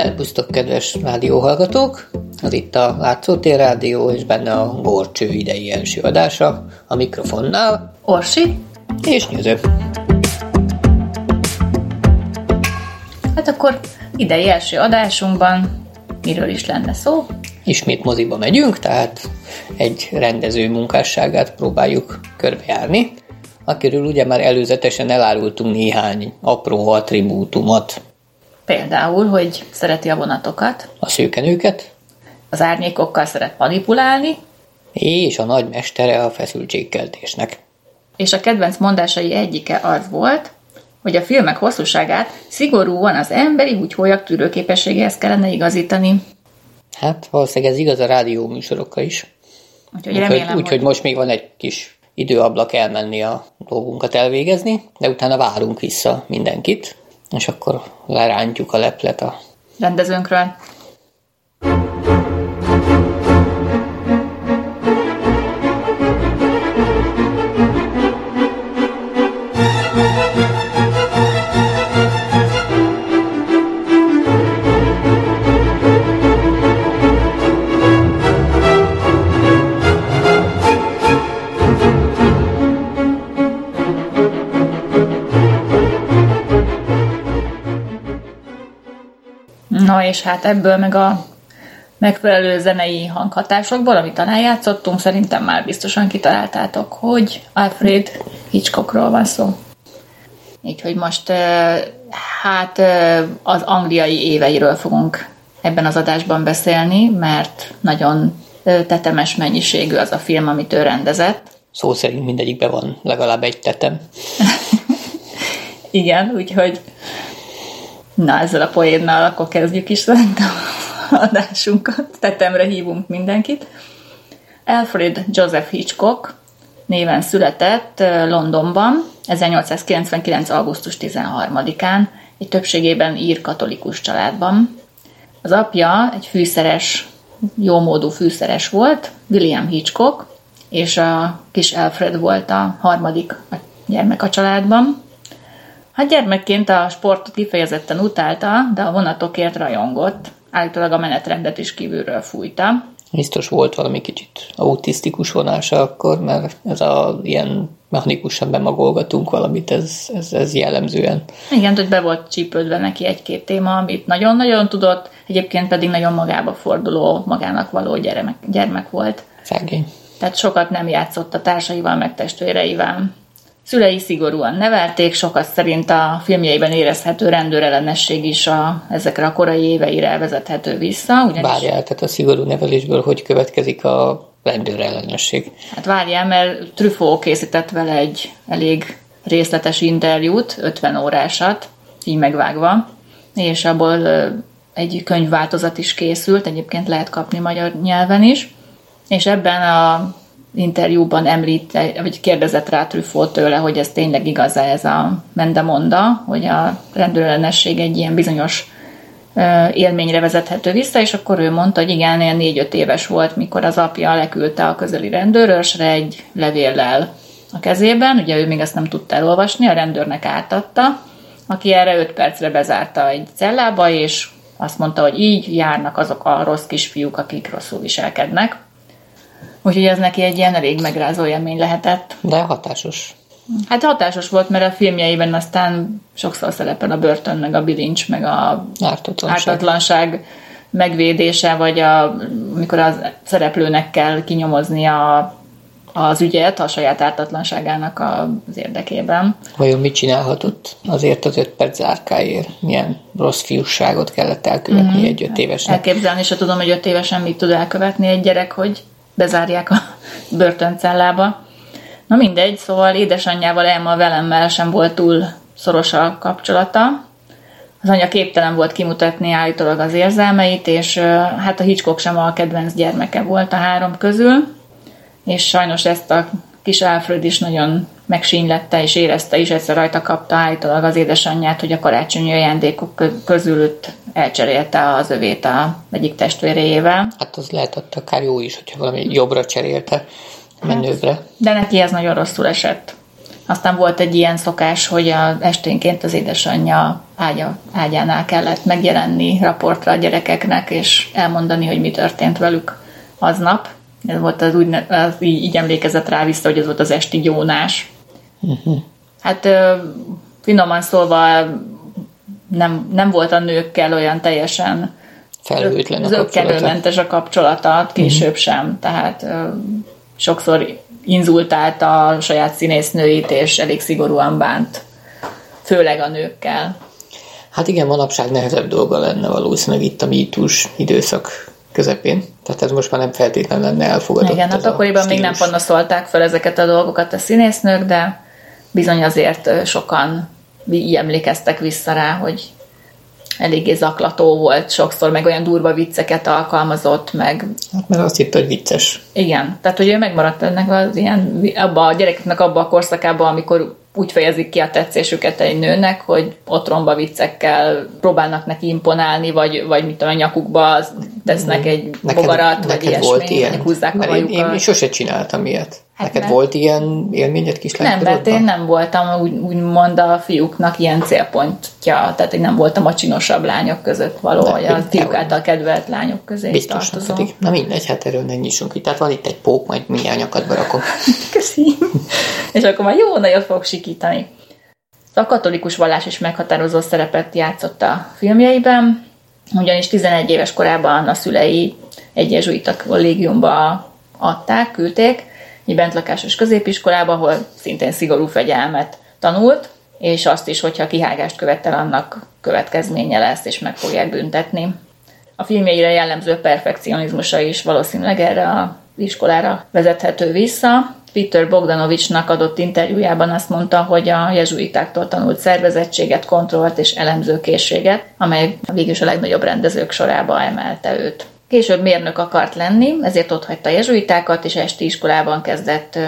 Szerbusztok, kedves rádióhallgatók! Az itt a Látszótér Rádió, és benne a Gorcső idei első adása, a mikrofonnál Orsi. és Nyöző. Hát akkor idei első adásunkban miről is lenne szó? Ismét moziba megyünk, tehát egy rendező munkásságát próbáljuk körbejárni, akiről ugye már előzetesen elárultunk néhány apró attribútumot, Például, hogy szereti a vonatokat, a szőkenőket, az árnyékokkal szeret manipulálni, és a nagy mestere a feszültségkeltésnek. és a kedvenc mondásai egyike az volt, hogy a filmek hosszúságát szigorúan az emberi húgyhólyak tűrőképességéhez kellene igazítani. Hát valószínűleg ez igaz a rádió műsorokra is. Úgyhogy Úgyhogy remélem, úgy, hogy most még van egy kis időablak elmenni a dolgunkat elvégezni, de utána várunk vissza mindenkit, és akkor lerántjuk a leplet a rendezőnkről. Na és hát ebből meg a megfelelő zenei hanghatásokból, amit talán játszottunk, szerintem már biztosan kitaláltátok, hogy Alfred Hitchcockról van szó. Így, hogy most hát az angliai éveiről fogunk ebben az adásban beszélni, mert nagyon tetemes mennyiségű az a film, amit ő rendezett. szó szerint mindegyikben van legalább egy tetem. Igen, úgyhogy na ezzel a poénnal akkor kezdjük is a adásunkat. Tetemre hívunk mindenkit. Alfred Joseph Hitchcock néven született Londonban 1899. augusztus 13-án, egy többségében ír katolikus családban. Az apja egy fűszeres, jómódú fűszeres volt, William Hitchcock, és a kis Alfred volt a harmadik gyermek a családban. Hát gyermekként a sportot kifejezetten utálta, de a vonatokért rajongott. Állítólag a menetrendet is kívülről fújta. Biztos volt valami kicsit autisztikus vonása akkor, mert ez a ilyen mechanikusan bemagolgatunk valamit, ez, ez, ez jellemzően. Igen, hogy be volt csípődve neki egy-két téma, amit nagyon-nagyon tudott, egyébként pedig nagyon magába forduló, magának való gyermek, gyermek volt. Szegény. Tehát sokat nem játszott a társaival, meg testvéreivel. Szülei szigorúan nevelték, sokat szerint a filmjeiben érezhető rendőrellenesség is a, ezekre a korai éveire vezethető vissza. Ugyanis, Várjál, tehát a szigorú nevelésből hogy következik a rendőrellenesség? Hát várjál, mert Truffaut készített vele egy elég részletes interjút, 50 órásat, így megvágva, és abból egy könyvváltozat is készült, egyébként lehet kapni magyar nyelven is, és ebben a interjúban említ, vagy kérdezett rá Truffaut tőle, hogy ez tényleg igaz ez a mendemonda, hogy a rendőrellenesség egy ilyen bizonyos élményre vezethető vissza, és akkor ő mondta, hogy igen, ilyen négy-öt éves volt, mikor az apja leküldte a közeli rendőrösre egy levéllel a kezében, ugye ő még ezt nem tudta elolvasni, a rendőrnek átadta, aki erre öt percre bezárta egy cellába, és azt mondta, hogy így járnak azok a rossz kisfiúk, akik rosszul viselkednek. Úgyhogy ez neki egy ilyen elég megrázó élmény lehetett. De hatásos. Hát hatásos volt, mert a filmjeiben aztán sokszor szerepel a börtön, meg a bilincs, meg a Ártatlanság. ártatlanság megvédése, vagy a, amikor az szereplőnek kell kinyomozni a, az ügyet a saját ártatlanságának az érdekében. Vajon mit csinálhatott azért az öt perc zárkáért? Milyen rossz fiúságot kellett elkövetni mm-hmm. egy öt évesnek? Elképzelni se tudom, hogy öt évesen mit tud elkövetni egy gyerek, hogy bezárják a börtöncellába. Na mindegy, szóval édesanyjával, Emma velemmel sem volt túl szoros a kapcsolata. Az anya képtelen volt kimutatni állítólag az érzelmeit, és hát a Hitchcock sem a kedvenc gyermeke volt a három közül, és sajnos ezt a kis Alfred is nagyon megsínylette, és érezte is, egyszer rajta kapta állítólag az édesanyját, hogy a karácsonyi ajándékok kö- közül elcserélte az övét a egyik testvéréjével. Hát az lehetett akár jó is, hogyha valami jobbra cserélte menőbbre. De neki ez nagyon rosszul esett. Aztán volt egy ilyen szokás, hogy a esténként az édesanyja ágya, ágyánál kellett megjelenni raportra a gyerekeknek, és elmondani, hogy mi történt velük aznap. Ez volt az úgy, az így, így emlékezett rá vissza, hogy ez volt az esti gyónás. Uh-huh. Hát finoman szólva nem, nem volt a nőkkel olyan teljesen felhőtlen a zöggenőmentes a kapcsolata, később uh-huh. sem. Tehát sokszor inzultálta a saját színésznőit, és elég szigorúan bánt, főleg a nőkkel. Hát igen, manapság nehezebb dolga lenne valószínűleg itt a mítús időszak közepén. Tehát ez most már nem feltétlenül lenne elfogadott. Igen, hát akkoriban még nem panaszolták fel ezeket a dolgokat a színésznők, de bizony azért sokan így emlékeztek vissza rá, hogy eléggé zaklató volt sokszor, meg olyan durva vicceket alkalmazott, meg... Hát mert azt hitt, hogy vicces. Igen, tehát hogy ő megmaradt ennek az ilyen, abba a gyerekeknek abba a korszakában, amikor úgy fejezik ki a tetszésüket egy nőnek, hogy otromba viccekkel próbálnak neki imponálni, vagy, vagy mit tudom, a nyakukba tesznek egy neked, bogarat, neked vagy ilyesmi, volt ilyen, húzzák a én, én, én sose csináltam ilyet. Hát Neked mert... volt ilyen élményed kislány Nem, mert én nem voltam úgy, úgymond a fiúknak ilyen célpontja, tehát én nem voltam a csinosabb lányok között való, vagy a fiúk által kedvelt lányok közé Biztos, pedig. Na mindegy, hát erről ne nyissunk ki. Tehát van itt egy pók, majd mindjárt nyakadba rakom. Köszi. És akkor már jó nagyot fog sikítani. A katolikus vallás is meghatározó szerepet játszott a filmjeiben, ugyanis 11 éves korában a szülei egy jezsuita kollégiumba adták, küldték, egy bentlakásos középiskolába, ahol szintén szigorú fegyelmet tanult, és azt is, hogyha kihágást követel, annak következménye lesz, és meg fogják büntetni. A filmjeire jellemző perfekcionizmusa is valószínűleg erre a iskolára vezethető vissza. Peter Bogdanovicsnak adott interjújában azt mondta, hogy a jezsuitáktól tanult szervezettséget, kontrollt és elemzőkészséget, amely végül a legnagyobb rendezők sorába emelte őt. Később mérnök akart lenni, ezért ott hagyta jezsuitákat, és esti iskolában kezdett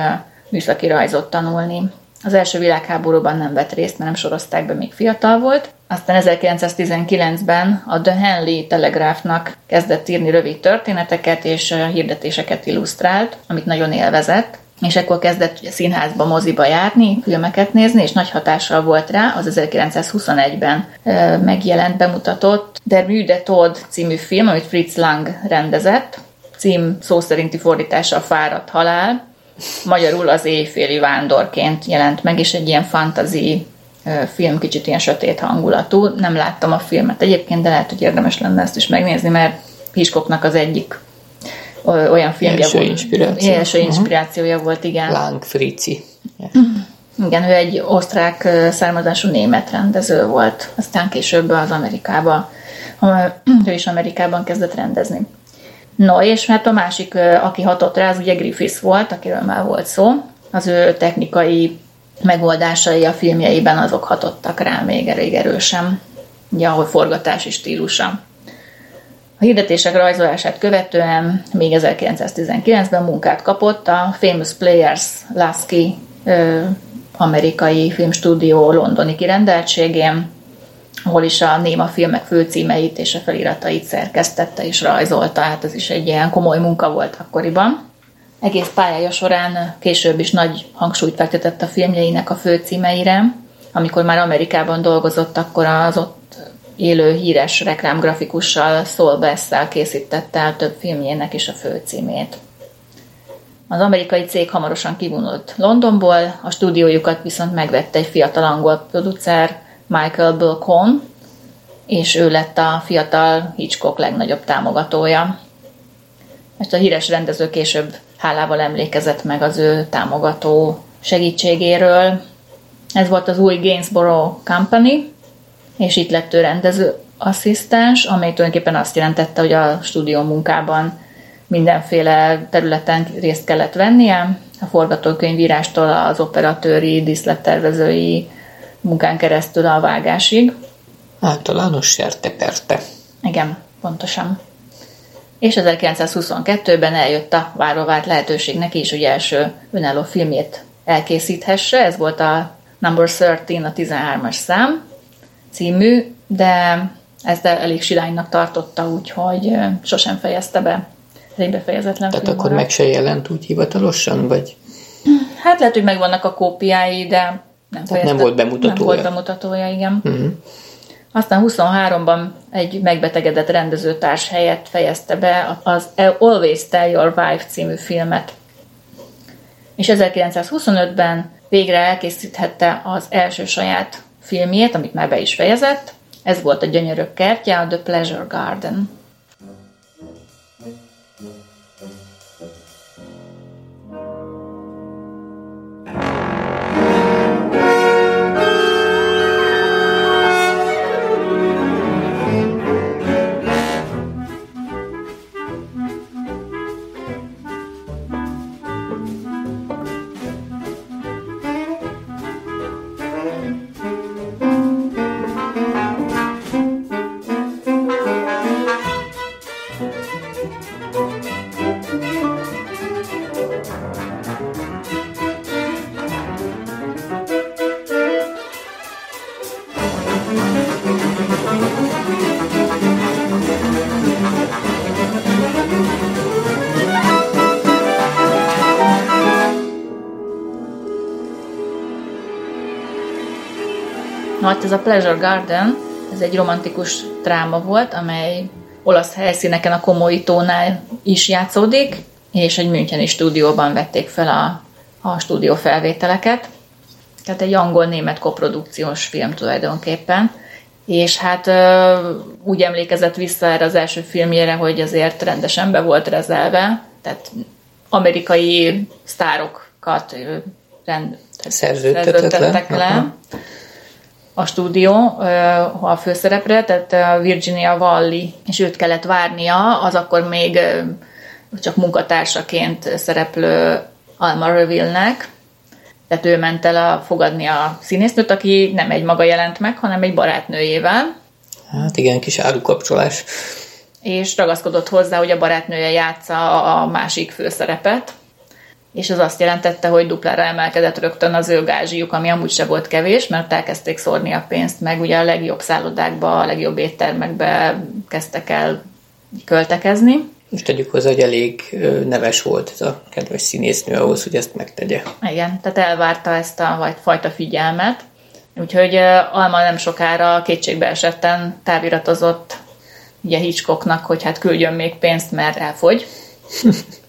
műszaki rajzot tanulni. Az első világháborúban nem vett részt, mert nem sorozták be, még fiatal volt. Aztán 1919-ben a The Henley Telegraphnak kezdett írni rövid történeteket és hirdetéseket illusztrált, amit nagyon élvezett és ekkor kezdett ugye színházba, moziba járni, filmeket nézni, és nagy hatással volt rá az 1921-ben megjelent, bemutatott Der Müde Tod című film, amit Fritz Lang rendezett, cím szó szerinti fordítása a fáradt halál, magyarul az éjféli vándorként jelent meg, és egy ilyen fantazi film, kicsit ilyen sötét hangulatú. Nem láttam a filmet egyébként, de lehet, hogy érdemes lenne ezt is megnézni, mert Hiskoknak az egyik olyan filmje első volt. Inspiráció. Első uh-huh. inspirációja volt, igen. Láng Frici. Yeah. Igen, ő egy osztrák származású német rendező volt, aztán később az Amerikába, ő is Amerikában kezdett rendezni. No, és hát a másik, aki hatott rá, az ugye Griffiths volt, akiről már volt szó. Az ő technikai megoldásai a filmjeiben azok hatottak rá még elég erősen, ugye ahogy forgatási stílusa. A hirdetések rajzolását követően még 1919-ben munkát kapott a Famous Players Lasky amerikai filmstúdió londoni kirendeltségén, ahol is a néma filmek főcímeit és a feliratait szerkesztette és rajzolta, hát ez is egy ilyen komoly munka volt akkoriban. Egész pályája során később is nagy hangsúlyt fektetett a filmjeinek a főcímeire. Amikor már Amerikában dolgozott, akkor az ott élő híres reklámgrafikussal Saul Bessel készítette el több filmjének is a főcímét. Az amerikai cég hamarosan kivonult Londonból, a stúdiójukat viszont megvette egy fiatal angol producer, Michael Bulcon, és ő lett a fiatal Hitchcock legnagyobb támogatója. Ezt a híres rendező később hálával emlékezett meg az ő támogató segítségéről. Ez volt az új Gainsborough Company, és itt lett ő rendező asszisztens, amely tulajdonképpen azt jelentette, hogy a stúdió munkában mindenféle területen részt kellett vennie, a forgatókönyvírástól az operatőri, díszlettervezői munkán keresztül a vágásig. Általános serte-perte. Igen, pontosan. És 1922-ben eljött a várovált lehetőség neki is, hogy első önálló filmét elkészíthesse. Ez volt a Number 13, a 13-as szám, című, de ezt elég silánynak tartotta, úgyhogy sosem fejezte be. Ez egy befejezetlen Tehát akkor meg se jelent úgy hivatalosan, vagy? Hát lehet, hogy megvannak a kópiái, de nem, Tehát nem volt bemutatója. Nem volt bemutatója, igen. Uh-huh. Aztán 23-ban egy megbetegedett rendezőtárs helyett fejezte be az Always Tell Your Wife című filmet. És 1925-ben végre elkészíthette az első saját filmjét, amit már be is fejezett. Ez volt a Gyönyörök kertje, a The Pleasure Garden. Hát ez a Pleasure Garden, ez egy romantikus dráma volt, amely olasz helyszíneken a Komoitónál is játszódik, és egy Müncheni stúdióban vették fel a, a stúdió felvételeket. Tehát egy angol-német koprodukciós film tulajdonképpen. És hát úgy emlékezett vissza erre az első filmjére, hogy azért rendesen be volt rezelve, tehát amerikai sztárokat rend, szerződtettek le. Aha a stúdió a főszerepre, tehát Virginia Valli, és őt kellett várnia, az akkor még csak munkatársaként szereplő Alma Reville-nek, tehát ő ment el a, fogadni a színésznőt, aki nem egy maga jelent meg, hanem egy barátnőjével. Hát igen, kis árukapcsolás. És ragaszkodott hozzá, hogy a barátnője játsza a másik főszerepet és az azt jelentette, hogy duplára emelkedett rögtön az ő gázsiuk, ami amúgy se volt kevés, mert elkezdték szórni a pénzt, meg ugye a legjobb szállodákba, a legjobb éttermekbe kezdtek el költekezni. És tegyük hozzá, hogy elég neves volt ez a kedves színésznő ahhoz, hogy ezt megtegye. Igen, tehát elvárta ezt a fajta figyelmet. Úgyhogy Alma nem sokára kétségbe esetten táviratozott ugye Hitchcocknak, hogy hát küldjön még pénzt, mert elfogy.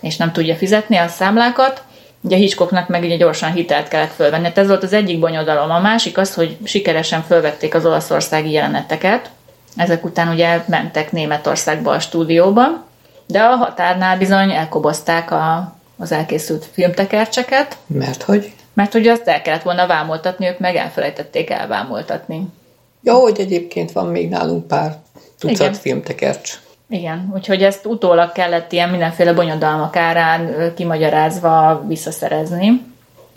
és nem tudja fizetni a számlákat, ugye Hitchcocknak meg ugye gyorsan hitelt kellett fölvenni. Hát ez volt az egyik bonyodalom. A másik az, hogy sikeresen fölvették az olaszországi jeleneteket. Ezek után ugye mentek Németországba a stúdióba, de a határnál bizony elkobozták a, az elkészült filmtekercseket. Mert hogy? Mert hogy azt el kellett volna vámoltatni, ők meg elfelejtették elvámoltatni. Jó, hogy egyébként van még nálunk pár tucat Igen. filmtekercs. Igen, úgyhogy ezt utólag kellett ilyen mindenféle bonyodalmak árán kimagyarázva visszaszerezni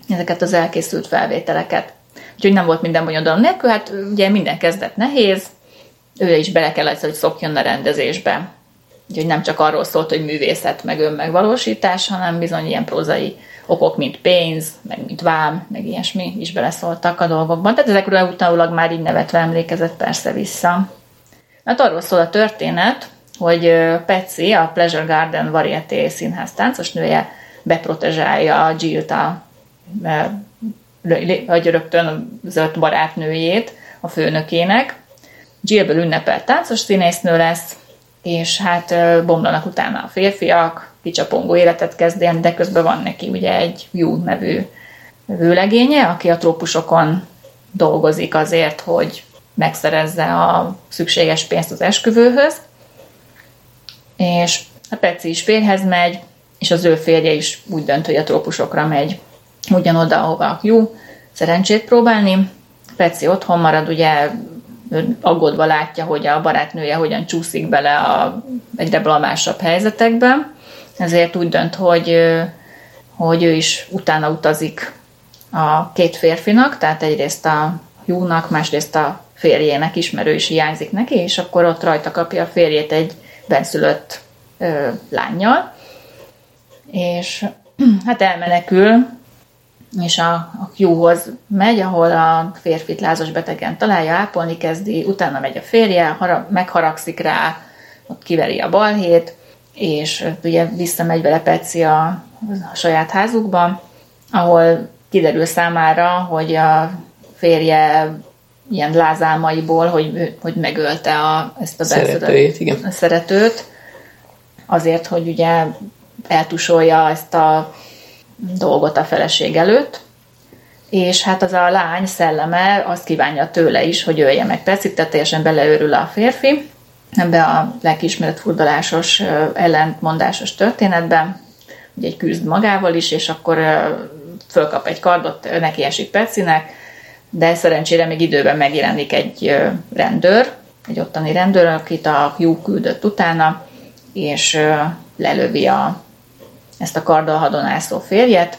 ezeket az elkészült felvételeket. Úgyhogy nem volt minden bonyodalom nélkül, hát ugye minden kezdett nehéz, ő is bele kellett, hogy szokjon a rendezésbe. Úgyhogy nem csak arról szólt, hogy művészet, meg önmegvalósítás, hanem bizony ilyen prózai okok, mint pénz, meg mint vám, meg ilyesmi is beleszóltak a dolgokban. Tehát ezekről utánulag már így nevetve emlékezett persze vissza. Hát arról szól a történet, hogy Petsy, a Pleasure Garden Varieté színház táncosnője beprotezsálja Jill-t a vagy rögtön zöld barátnőjét, a főnökének. Jillből ünnepelt táncos színésznő lesz, és hát bomlanak utána a férfiak, kicsapongó életet kezd élni, de közben van neki ugye egy jó nevű vőlegénye, aki a trópusokon dolgozik azért, hogy megszerezze a szükséges pénzt az esküvőhöz, és a Peci is férhez megy, és az ő férje is úgy dönt, hogy a trópusokra megy ugyanoda, ahova jó szerencsét próbálni. Peci otthon marad, ugye aggódva látja, hogy a barátnője hogyan csúszik bele a egyre blamásabb helyzetekbe, ezért úgy dönt, hogy, hogy ő is utána utazik a két férfinak, tehát egyrészt a Júnak, másrészt a férjének ismerő is hiányzik neki, és akkor ott rajta kapja a férjét egy benszülött ö, lányjal, és hát elmenekül, és a, a Q-hoz megy, ahol a férfit lázas betegen találja, ápolni kezdi, utána megy a férje, harag, megharagszik rá, ott kiveri a balhét, és ugye visszamegy vele Peci a, a saját házukba, ahol kiderül számára, hogy a férje ilyen lázálmaiból, hogy, hogy megölte a, ezt a Szeretőjét, igen. a szeretőt, azért, hogy ugye eltusolja ezt a dolgot a feleség előtt, és hát az a lány szelleme azt kívánja tőle is, hogy ölje meg. Tetszik, tehát teljesen beleőrül a férfi ebbe a lelkiismeret furdalásos, ellentmondásos történetben, ugye egy küzd magával is, és akkor fölkap egy kardot, neki esik Pecinek, de szerencsére még időben megjelenik egy rendőr, egy ottani rendőr, akit a Hugh küldött utána, és lelövi a, ezt a karddal férjet.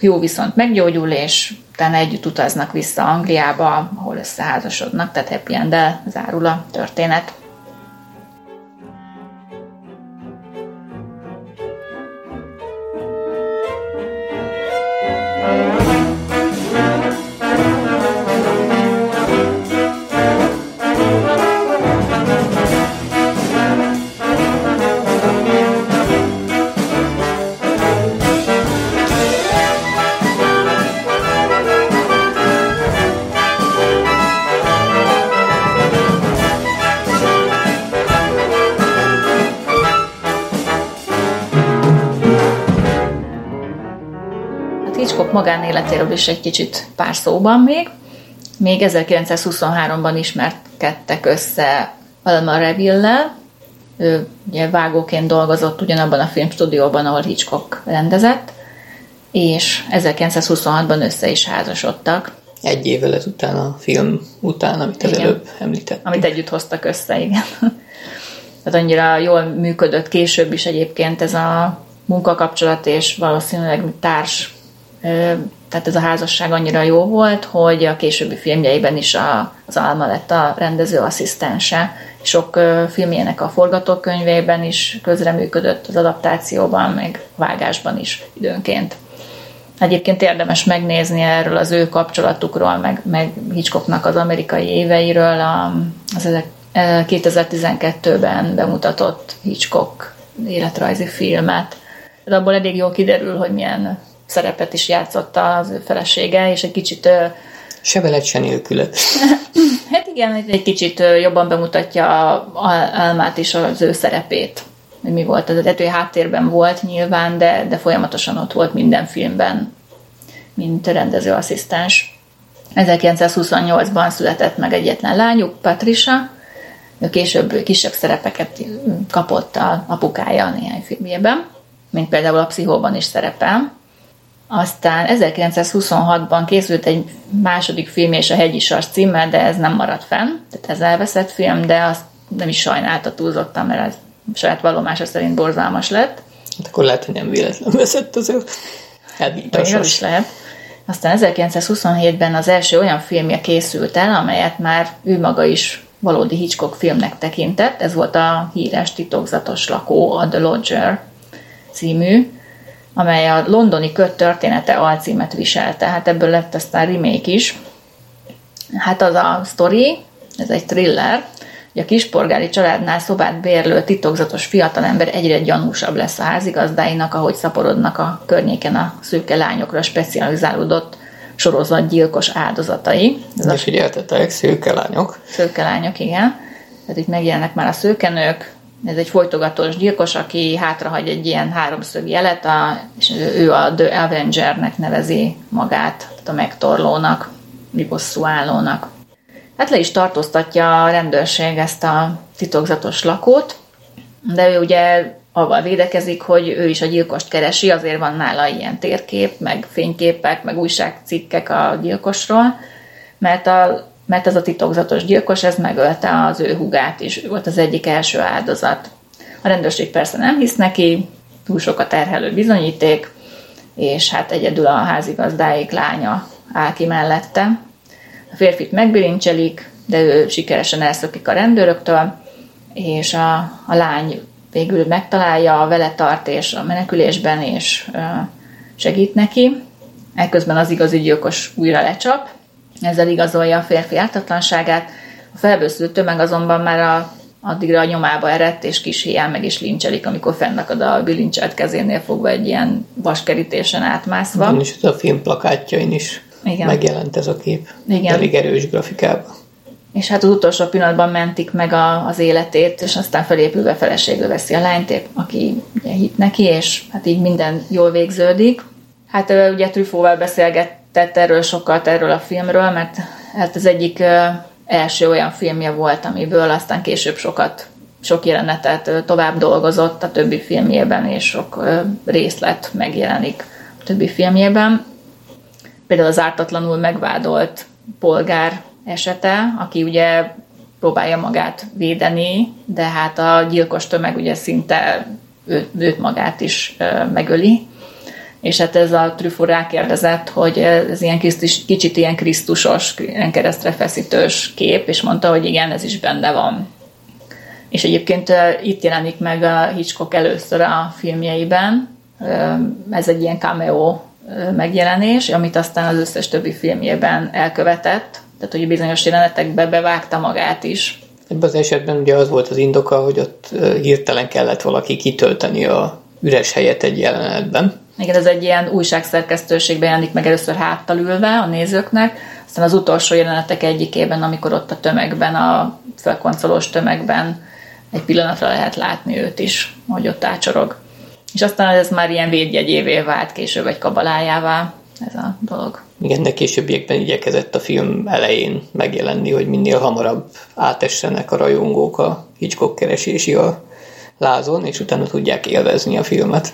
Hugh viszont meggyógyul, és utána együtt utaznak vissza Angliába, ahol összeházasodnak, tehát happy end zárul a történet. Magánéletéről is egy kicsit pár szóban még. Még 1923-ban ismerkedtek össze Alma Reville-lel, ő ugye vágóként dolgozott ugyanabban a filmstúdióban, ahol Hitchcock rendezett, és 1926-ban össze is házasodtak. Egy évvel ezután a film után, amit igen. előbb említettünk. Amit együtt hoztak össze, igen. Tehát annyira jól működött később is egyébként ez a munkakapcsolat, és valószínűleg társ tehát ez a házasság annyira jó volt, hogy a későbbi filmjeiben is a, az Alma lett a rendező asszisztense. Sok filmjének a forgatókönyvében is közreműködött az adaptációban, meg vágásban is időnként. Egyébként érdemes megnézni erről az ő kapcsolatukról, meg, meg Hitchcocknak az amerikai éveiről, a, az 2012-ben bemutatott Hitchcock életrajzi filmet. De abból elég jól kiderül, hogy milyen szerepet is játszott az ő felesége, és egy kicsit... Se veled, se nélküle. hát igen, egy kicsit jobban bemutatja Almát is az ő szerepét. Hogy mi volt, az eredető háttérben volt nyilván, de, de folyamatosan ott volt minden filmben, mint rendezőasszisztens. 1928-ban született meg egyetlen lányuk, Patricia, ő később kisebb szerepeket kapott a apukája néhány filmjében, mint például a Pszichóban is szerepel. Aztán 1926-ban készült egy második film és a Hegyi Sars címmel, de ez nem maradt fenn, tehát ez elveszett film, de azt nem is sajnálta túlzottan, mert ez saját vallomása szerint borzalmas lett. Hát akkor lehet, hogy nem véletlen veszett az ő elbításos. is lehet. Aztán 1927-ben az első olyan filmje készült el, amelyet már ő maga is valódi Hitchcock filmnek tekintett. Ez volt a híres titokzatos lakó, a The Lodger című, amely a londoni köt története alcímet viselte. Hát ebből lett aztán remake is. Hát az a sztori, ez egy thriller, hogy a kispolgári családnál szobát bérlő titokzatos fiatalember egyre gyanúsabb lesz a házigazdáinak, ahogy szaporodnak a környéken a szőke lányokra specializálódott sorozatgyilkos áldozatai. Ez De figyeltetek, szőke lányok. Szőke lányok, igen. Tehát itt megjelennek már a szőkenők, ez egy folytogatós gyilkos, aki hátrahagy egy ilyen háromszög jelet, a, és ő a The Avengernek nevezi magát, a megtorlónak, állónak. Hát le is tartóztatja a rendőrség ezt a titokzatos lakót, de ő ugye avval védekezik, hogy ő is a gyilkost keresi, azért van nála ilyen térkép, meg fényképek, meg újságcikkek a gyilkosról, mert a mert ez a titokzatos gyilkos, ez megölte az ő hugát is, ő volt az egyik első áldozat. A rendőrség persze nem hisz neki, túl sokat terhelő bizonyíték, és hát egyedül a házigazdáik lánya áll ki mellette. A férfit megbilincselik, de ő sikeresen elszökik a rendőröktől, és a, a lány végül megtalálja, vele tart és a menekülésben, és segít neki. Ekközben az igazi gyilkos újra lecsap, ezzel igazolja a férfi ártatlanságát. A felbőszülő tömeg azonban már a addigra a nyomába eredt, és kis hiány meg is lincselik, amikor fennakad a bilincselt kezénél fogva egy ilyen vaskerítésen átmászva. És a film plakátjain is Igen. megjelent ez a kép. Igen. Elég erős grafikában. És hát az utolsó pillanatban mentik meg a, az életét, és aztán felépülve feleségül veszi a lányt, aki ugye hit neki, és hát így minden jól végződik. Hát ugye Trufóval beszélgetett erről sokat, erről a filmről, mert hát az egyik első olyan filmje volt, amiből aztán később sokat, sok jelenetet tovább dolgozott a többi filmjében, és sok részlet megjelenik a többi filmjében. Például az ártatlanul megvádolt polgár esete, aki ugye próbálja magát védeni, de hát a gyilkos tömeg ugye szinte őt, őt magát is megöli. És hát ez a Truffaut rákérdezett, hogy ez ilyen Krisztus, kicsit ilyen krisztusos, ilyen keresztre feszítős kép, és mondta, hogy igen, ez is benne van. És egyébként itt jelenik meg a Hitchcock először a filmjeiben, ez egy ilyen cameo megjelenés, amit aztán az összes többi filmjében elkövetett, tehát hogy bizonyos jelenetekbe bevágta magát is. Ebben az esetben ugye az volt az indoka, hogy ott hirtelen kellett valaki kitölteni a üres helyet egy jelenetben. Igen, ez egy ilyen újságszerkesztőségben jelenik meg először háttal ülve a nézőknek, aztán az utolsó jelenetek egyikében, amikor ott a tömegben, a felkoncolós tömegben egy pillanatra lehet látni őt is, hogy ott ácsorog. És aztán ez már ilyen védjegyévé vált később egy kabalájává ez a dolog. Igen, de későbbiekben igyekezett a film elején megjelenni, hogy minél hamarabb átessenek a rajongók a Hitchcock keresési a lázon, és utána tudják élvezni a filmet.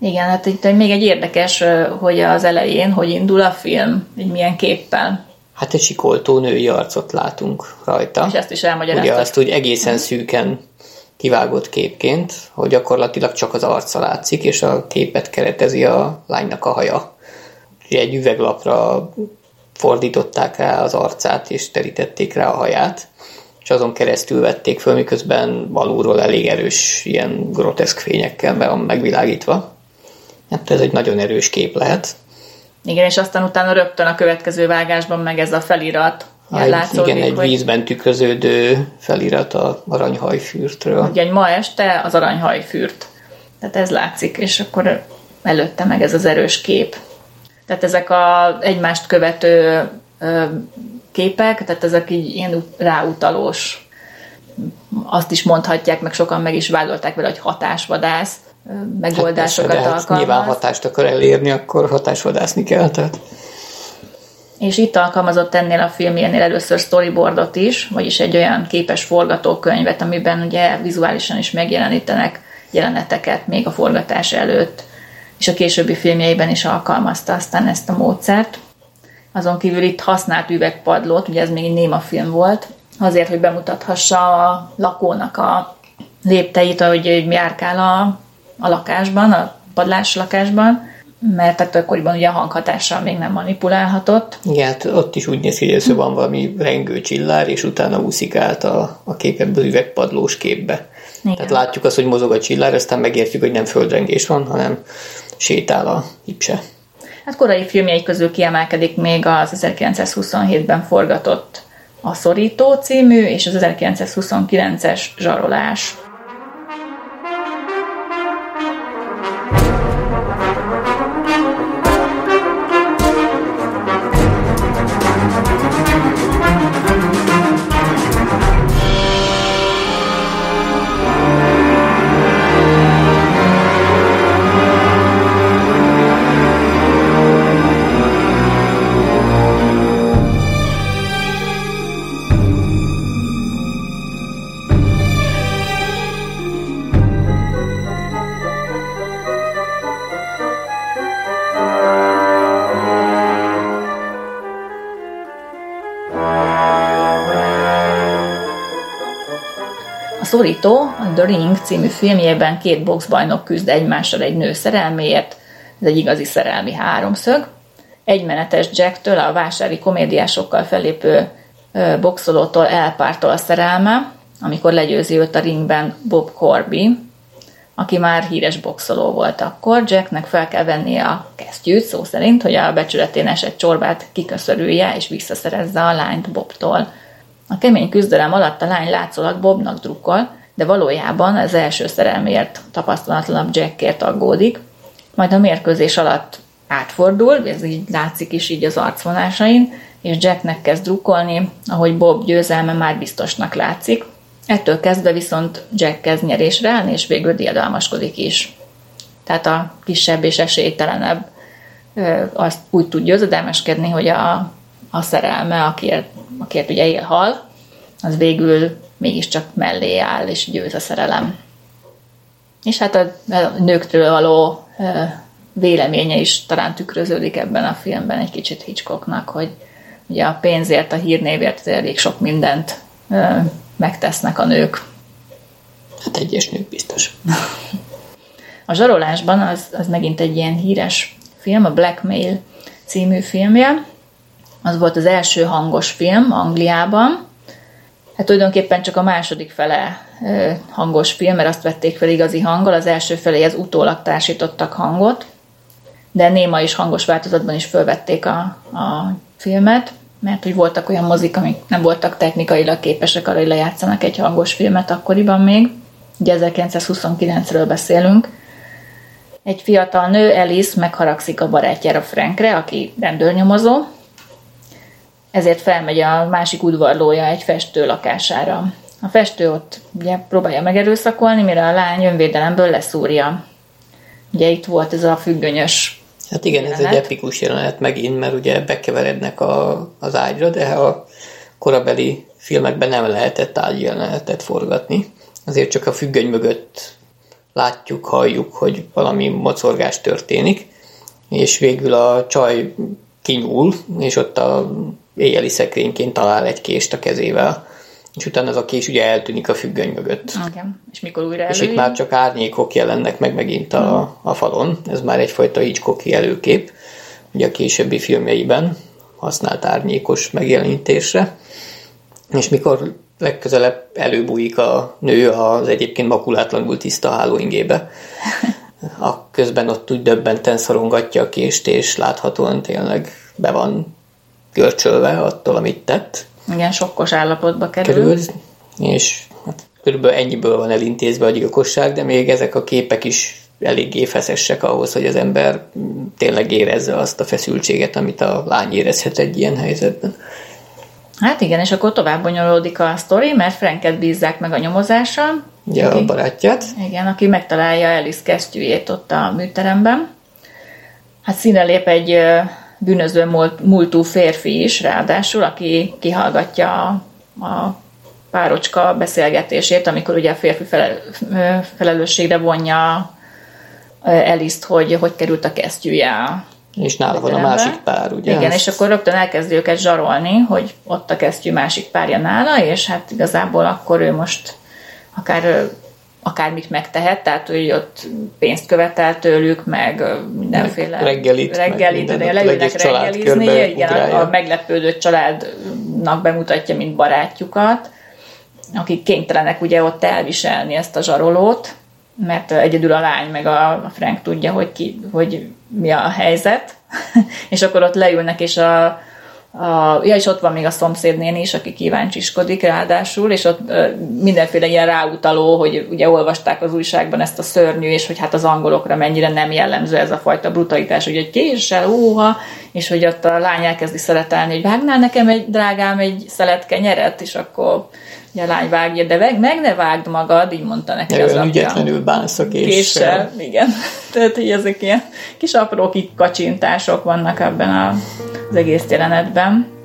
Igen, hát itt még egy érdekes, hogy az elején, hogy indul a film, hogy milyen képpel. Hát egy sikoltó női arcot látunk rajta. És ezt is elmagyarázta. Ugye azt úgy egészen szűken kivágott képként, hogy gyakorlatilag csak az arca látszik, és a képet keretezi a lánynak a haja egy üveglapra fordították rá az arcát, és terítették rá a haját, és azon keresztül vették föl, miközben alulról elég erős, ilyen groteszk fényekkel be van megvilágítva. Hát ez egy nagyon erős kép lehet. Igen, és aztán utána rögtön a következő vágásban meg ez a felirat, egy, látszódik, igen, egy hogy... vízben tükröződő felirat a aranyhajfürtről. Ugye egy ma este az aranyhajfürt. Tehát ez látszik, és akkor előtte meg ez az erős kép. Tehát ezek a egymást követő képek, tehát ezek így ilyen ráutalós. Azt is mondhatják, meg sokan meg is vádolták vele, hogy hatásvadász megoldásokat hát persze, alkalmaz. Nyilván hatást akar elérni, akkor hatásvadászni kell. Tehát. És itt alkalmazott ennél a filmjénél először storyboardot is, vagyis egy olyan képes forgatókönyvet, amiben ugye vizuálisan is megjelenítenek jeleneteket még a forgatás előtt és a későbbi filmjeiben is alkalmazta aztán ezt a módszert. Azon kívül itt használt üvegpadlót, ugye ez még egy néma film volt, azért, hogy bemutathassa a lakónak a lépteit, ahogy járkál a, a lakásban, a padlás lakásban, mert tehát akkoriban ugye a hanghatással még nem manipulálhatott. Igen, hát ott is úgy néz ki, hogy van valami rengő csillár, és utána úszik át a, a képemből üvegpadlós képbe. Igen. Tehát látjuk azt, hogy mozog a csillár, aztán megértjük, hogy nem földrengés van, hanem sétál a hipse. Hát korai filmjeik közül kiemelkedik még az 1927-ben forgatott A Szorító című, és az 1929-es Zsarolás. The Ring című filmjében két boxbajnok küzd egymással egy nő szerelméért, ez egy igazi szerelmi háromszög. Egymenetes Jacktől a vásári komédiásokkal felépő boxolótól elpártol a szerelme, amikor legyőzi őt a ringben Bob Corby, aki már híres boxoló volt akkor. Jacknek fel kell vennie a kesztyűt, szó szerint, hogy a becsületén esett csorbát kiköszörülje és visszaszerezze a lányt Bobtól A kemény küzdelem alatt a lány látszólag Bobnak drukkol, de valójában az első szerelmért tapasztalatlanabb Jackért aggódik, majd a mérkőzés alatt átfordul, ez így látszik is így az arcvonásain, és Jacknek kezd drukkolni, ahogy Bob győzelme már biztosnak látszik. Ettől kezdve viszont Jack kezd nyerésre állni, és végül diadalmaskodik is. Tehát a kisebb és esélytelenebb azt úgy tud győzedelmeskedni, hogy a, a szerelme, akiért, akiért ugye él hal, az végül mégiscsak mellé áll, és győz a szerelem. És hát a, a nőktől való véleménye is talán tükröződik ebben a filmben egy kicsit Hitchcocknak, hogy ugye a pénzért, a hírnévért elég sok mindent megtesznek a nők. Hát egyes nők biztos. A zsarolásban az, az megint egy ilyen híres film, a Blackmail című filmje. Az volt az első hangos film Angliában. Hát tulajdonképpen csak a második fele hangos film, mert azt vették fel igazi hanggal, az első feléhez utólag társítottak hangot, de néma és hangos változatban is felvették a, a filmet, mert hogy voltak olyan mozik, amik nem voltak technikailag képesek arra, hogy lejátszanak egy hangos filmet akkoriban még. Ugye 1929-ről beszélünk. Egy fiatal nő, Alice, megharagszik a barátjára Frankre, aki rendőrnyomozó, ezért felmegy a másik udvarlója egy festő lakására. A festő ott ugye próbálja megerőszakolni, mire a lány önvédelemből leszúrja. Ugye itt volt ez a függönyös Hát igen, jelenet. ez egy epikus jelenet megint, mert ugye bekeverednek a, az ágyra, de a korabeli filmekben nem lehetett ágyjelenetet forgatni. Azért csak a függöny mögött látjuk, halljuk, hogy valami mocorgás történik, és végül a csaj kinyúl, és ott a éjjeli szekrényként talál egy kést a kezével, és utána az a kés ugye eltűnik a függöny mögött. Igen. És mikor újra És itt már csak árnyékok jelennek meg megint a, a falon. Ez már egyfajta Hitchcocki előkép, ugye a későbbi filmjeiben használt árnyékos megjelenítésre. És mikor legközelebb előbújik a nő az egyébként makulátlanul tiszta hálóingébe, a közben ott úgy döbbenten szorongatja a kést, és láthatóan tényleg be van görcsölve attól, amit tett. Igen, sokkos állapotba kerül. kerül és hát körülbelül ennyiből van elintézve a gyilkosság, de még ezek a képek is eléggé feszesek ahhoz, hogy az ember tényleg érezze azt a feszültséget, amit a lány érezhet egy ilyen helyzetben. Hát igen, és akkor tovább bonyolódik a sztori, mert Franket bízzák meg a nyomozással. Ugye aki, a barátját. Igen, aki megtalálja Alice kesztyűjét ott a műteremben. Hát színe lép egy bűnöző múltú férfi is, ráadásul, aki kihallgatja a, a párocska beszélgetését, amikor ugye a férfi felelősségre vonja Eliszt, hogy hogy került a kesztyűje és nála van a másik pár, ugye? Igen, és akkor rögtön elkezdi őket zsarolni, hogy ott a kesztyű másik párja nála, és hát igazából akkor ő most akár akármit megtehet, tehát hogy ott pénzt követel tőlük, meg mindenféle meg reggelit, reggelit meg minden, leülnek reggelizni, igen, a, a meglepődött családnak bemutatja, mint barátjukat, akik kénytelenek ugye ott elviselni ezt a zsarolót, mert egyedül a lány meg a Frank tudja, hogy, ki, hogy mi a helyzet, és akkor ott leülnek, és a, a, ja, és ott van még a szomszédnéni is, aki kíváncsiskodik ráadásul, és ott mindenféle ilyen ráutaló, hogy ugye olvasták az újságban ezt a szörnyű, és hogy hát az angolokra mennyire nem jellemző ez a fajta brutalitás, hogy egy késsel, óha, és hogy ott a lány elkezdi szeretelni, hogy vágnál nekem egy drágám egy szelet kenyeret, és akkor ugye a lány vágja, de meg, meg ne vágd magad, így mondta neki ja, az apja. ügyetlenül bánsz a késsel. késsel. igen. Tehát, hogy ezek ilyen kis apró kacsintások vannak ebben a, az egész jelenetben.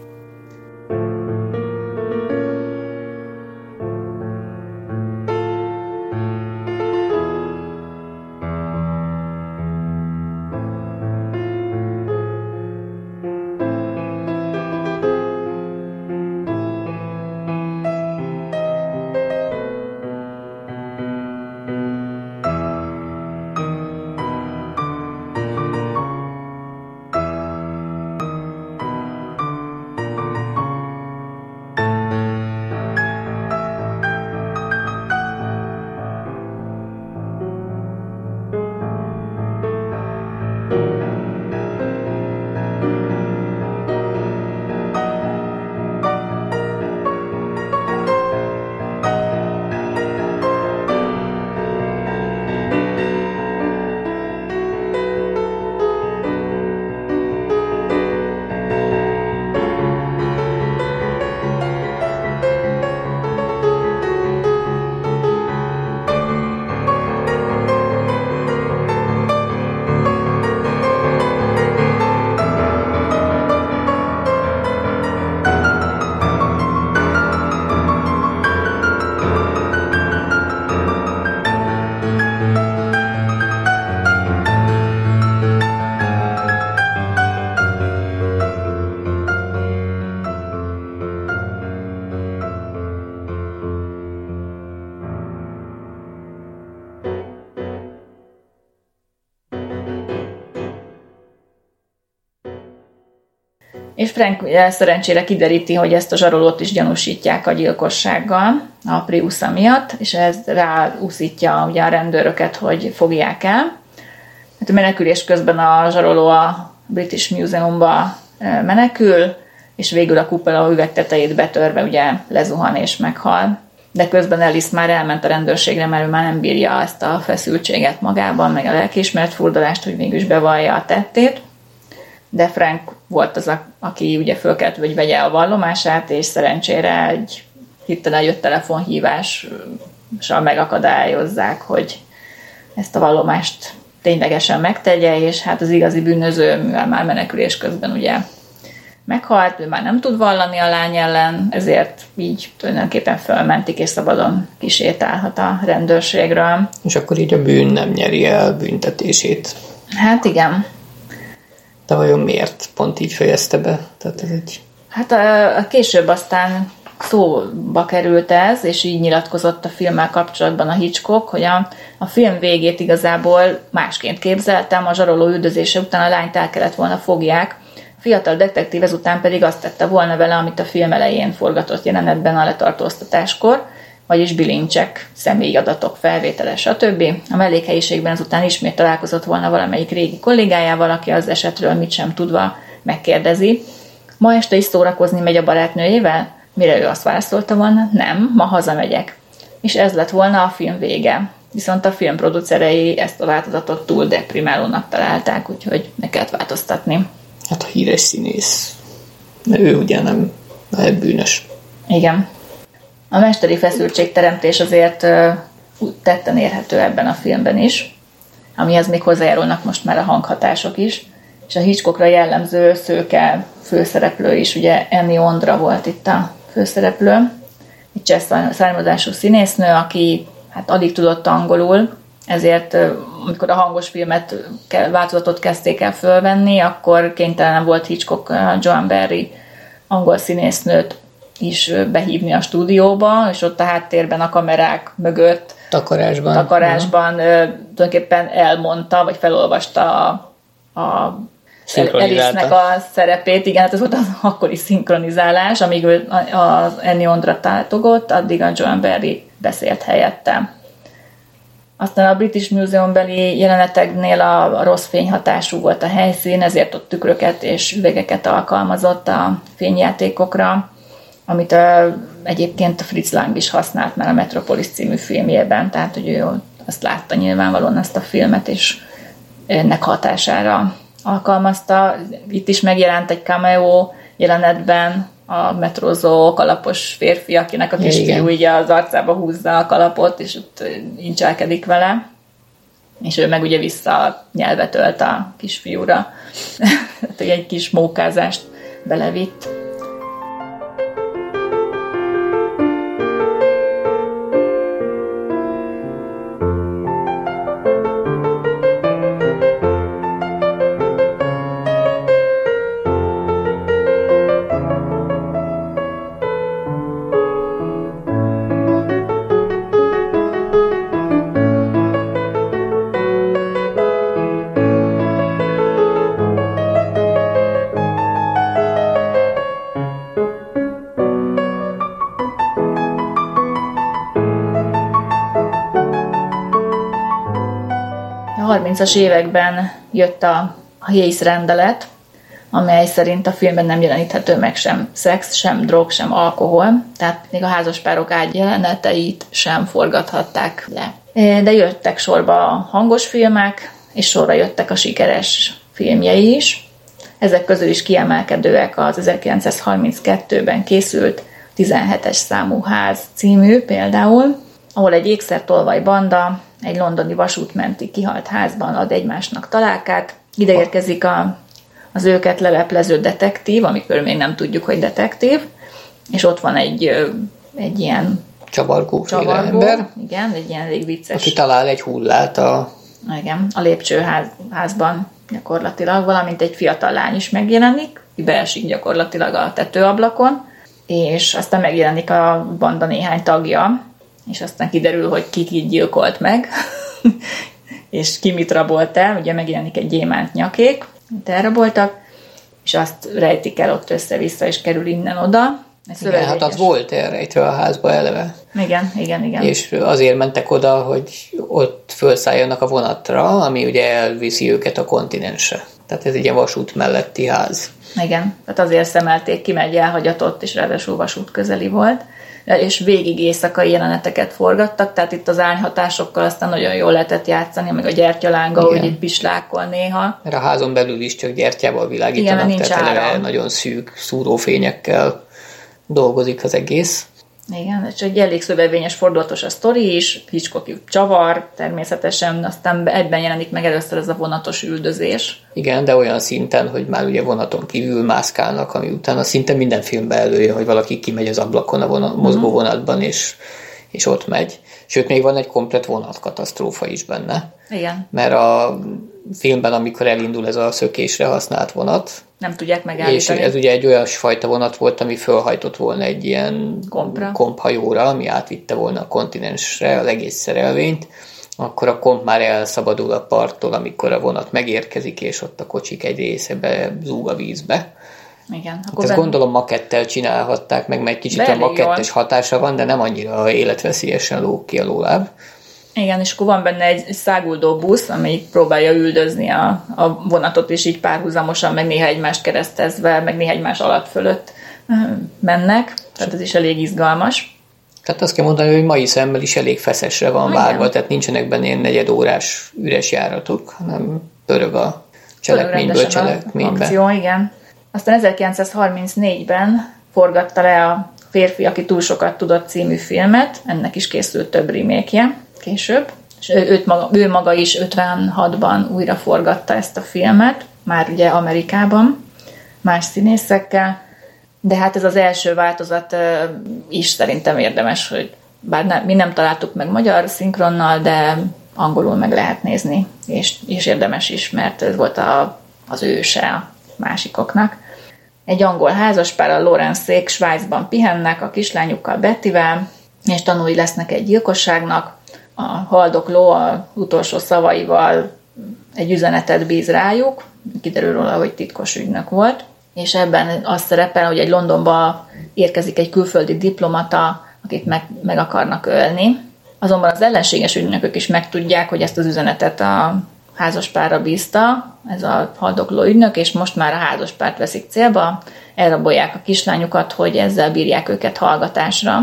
Frank szerencsére kideríti, hogy ezt a zsarolót is gyanúsítják a gyilkossággal a Priusza miatt, és ez ráúszítja ugye a rendőröket, hogy fogják el. Hát a menekülés közben a zsaroló a British Museumba menekül, és végül a kupola üvegtetejét betörve ugye lezuhan és meghal. De közben Alice már elment a rendőrségre, mert ő már nem bírja ezt a feszültséget magában, meg a lelkiismert furdalást, hogy mégis bevallja a tettét. De Frank volt az, aki ugye fölkelt, hogy vegye a vallomását, és szerencsére egy hirtelen jött telefonhívással megakadályozzák, hogy ezt a vallomást ténylegesen megtegye, és hát az igazi bűnöző, mivel már menekülés közben ugye meghalt, ő már nem tud vallani a lány ellen, ezért így tulajdonképpen fölmentik, és szabadon kisétálhat a rendőrségről. És akkor így a bűn nem nyeri el büntetését. Hát igen. De vajon miért? Pont így fejezte be? Tehát ez egy... Hát a, a később aztán szóba került ez, és így nyilatkozott a filmmel kapcsolatban a Hitchcock, hogy a, a film végét igazából másként képzeltem, a zsaroló üldözése után a lányt el kellett volna fogják, a fiatal detektív ezután pedig azt tette volna vele, amit a film elején forgatott jelenetben a letartóztatáskor, vagyis bilincsek, személyi adatok felvétele, stb. A mellékhelyiségben ezután ismét találkozott volna valamelyik régi kollégájával, aki az esetről mit sem tudva megkérdezi. Ma este is szórakozni megy a barátnőjével? Mire ő azt válaszolta volna, nem, ma hazamegyek. És ez lett volna a film vége. Viszont a film producerei ezt a változatot túl deprimálónak találták, úgyhogy meg kellett változtatni. Hát a híres színész. De ő ugye nem lehet bűnös. Igen. A mesteri feszültségteremtés azért tetten érhető ebben a filmben is, amihez még hozzájárulnak most már a hanghatások is, és a Hitchcockra jellemző szőke főszereplő is, ugye Annie Ondra volt itt a főszereplő, egy cseh származású színésznő, aki hát alig tudott angolul, ezért amikor a hangos filmet változatot kezdték el fölvenni, akkor kénytelen volt Hitchcock Joan Barry angol színésznőt is behívni a stúdióba, és ott a háttérben a kamerák mögött takarásban, takarásban tulajdonképpen elmondta, vagy felolvasta a, a Elisnek a szerepét, igen, hát ez volt az akkori szinkronizálás, amíg ő az Ennyi Ondra tátogott, addig a Joan Berry beszélt helyette. Aztán a British Museum beli jeleneteknél a, rossz fényhatású volt a helyszín, ezért ott tükröket és üvegeket alkalmazott a fényjátékokra, amit a, egyébként a Fritz Lang is használt már a Metropolis című filmjében, tehát hogy ő azt látta nyilvánvalóan ezt a filmet, és ennek hatására alkalmazta. Itt is megjelent egy cameo jelenetben a metrózó kalapos férfi, akinek a kisfiú így az arcába húzza a kalapot, és ott incselkedik vele. És ő meg ugye vissza nyelvet ölt a kisfiúra. Tehát egy kis mókázást belevitt. 30-as években jött a, Hayes rendelet, amely szerint a filmben nem jeleníthető meg sem szex, sem drog, sem alkohol, tehát még a házaspárok ágyjeleneteit sem forgathatták le. De jöttek sorba a hangos filmek, és sorra jöttek a sikeres filmjei is. Ezek közül is kiemelkedőek az 1932-ben készült 17-es számú ház című például, ahol egy ékszertolvaj banda egy londoni vasútmenti kihalt házban ad egymásnak találkát. Ide érkezik a, az őket leleplező detektív, amikor még nem tudjuk, hogy detektív, és ott van egy, egy ilyen csavargó, csavargó ember. Igen, egy ilyen elég vicces. Aki talál egy hullát a... Igen, a lépcsőházban gyakorlatilag, valamint egy fiatal lány is megjelenik, beesik gyakorlatilag a tetőablakon, és aztán megjelenik a banda néhány tagja, és aztán kiderül, hogy ki ki gyilkolt meg, és ki mit rabolt el, ugye megjelenik egy gyémánt nyakék, amit elraboltak, és azt rejtik el ott össze-vissza, és kerül innen-oda. Ez igen, hát az volt elrejtve a házba eleve. Igen, igen, igen. És azért mentek oda, hogy ott felszálljanak a vonatra, ami ugye elviszi őket a kontinensre. Tehát ez egy vasút melletti ház. Igen, tehát azért szemelték ki, mert elhagyatott, és ráadásul vasút közeli volt és végig éjszakai jeleneteket forgattak, tehát itt az ányhatásokkal aztán nagyon jól lehetett játszani, meg a gyertyalánga, hogy itt pislákol néha. Mert a házon belül is csak gyertyával világítanak, Igen, nincs tehát nagyon szűk szúrófényekkel dolgozik az egész. Igen, és egy elég szövevényes, fordulatos a sztori is, Hitchcock csavar, természetesen, aztán egyben jelenik meg először ez a vonatos üldözés. Igen, de olyan szinten, hogy már ugye vonaton kívül mászkálnak, ami utána szinte minden filmben előjön, hogy valaki kimegy az ablakon a vonat, mozgó mhm. vonatban, és, és ott megy. Sőt, még van egy komplet vonatkatasztrófa is benne. Igen. Mert a filmben, amikor elindul ez a szökésre használt vonat, nem tudják megállítani. És ez ugye egy olyan fajta vonat volt, ami fölhajtott volna egy ilyen Kompra. komphajóra, ami átvitte volna a kontinensre az egész szerelvényt, akkor a komp már elszabadul a parttól, amikor a vonat megérkezik, és ott a kocsik egy része be zúg a vízbe. Igen. Hát ezt ben... gondolom makettel csinálhatták, meg egy kicsit Belé a makettes jól. hatása van, de nem annyira életveszélyesen lóg ki a lóláb. Igen, és akkor van benne egy száguldó busz, amelyik próbálja üldözni a, a vonatot, és így párhuzamosan, meg néha egymást keresztezve, meg néha egymás alatt fölött mennek. Tehát ez is elég izgalmas. Tehát azt kell mondani, hogy mai szemmel is elég feszesre van ah, vágva, tehát nincsenek benne ilyen negyedórás üres járatok, hanem pörög a cselekményből cselekménybe. Akció, igen. Aztán 1934-ben forgatta le a Férfi, aki túl sokat tudott című filmet, ennek is készült több remake később, és ő, őt maga, ő maga is 56-ban újra forgatta ezt a filmet, már ugye Amerikában, más színészekkel, de hát ez az első változat is szerintem érdemes, hogy bár nem, mi nem találtuk meg magyar szinkronnal, de angolul meg lehet nézni, és, és érdemes is, mert ez volt a, az őse a másikoknak. Egy angol házaspár, a Lorenzék Svájcban pihennek a kislányukkal Bettivel, és tanulni lesznek egy gyilkosságnak, a haldokló a utolsó szavaival egy üzenetet bíz rájuk, kiderül róla, hogy titkos ügynök volt, és ebben az szerepel, hogy egy Londonba érkezik egy külföldi diplomata, akit meg, meg akarnak ölni. Azonban az ellenséges ügynökök is megtudják, hogy ezt az üzenetet a házaspárra bízta, ez a haldokló ügynök, és most már a házaspárt veszik célba, elrabolják a kislányukat, hogy ezzel bírják őket hallgatásra.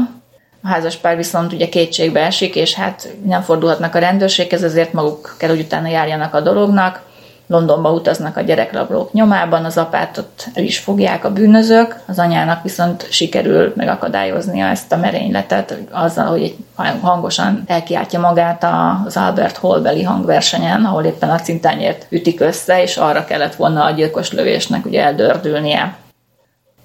A házaspár viszont ugye kétségbe esik, és hát nem fordulhatnak a rendőrséghez, ezért maguk kell, hogy utána járjanak a dolognak. Londonba utaznak a gyerekrablók nyomában, az apát ott el is fogják a bűnözők, az anyának viszont sikerül megakadályoznia ezt a merényletet azzal, hogy egy hangosan elkiáltja magát az Albert Hallbeli hangversenyen, ahol éppen a cintányért ütik össze, és arra kellett volna a gyilkos lövésnek ugye eldördülnie.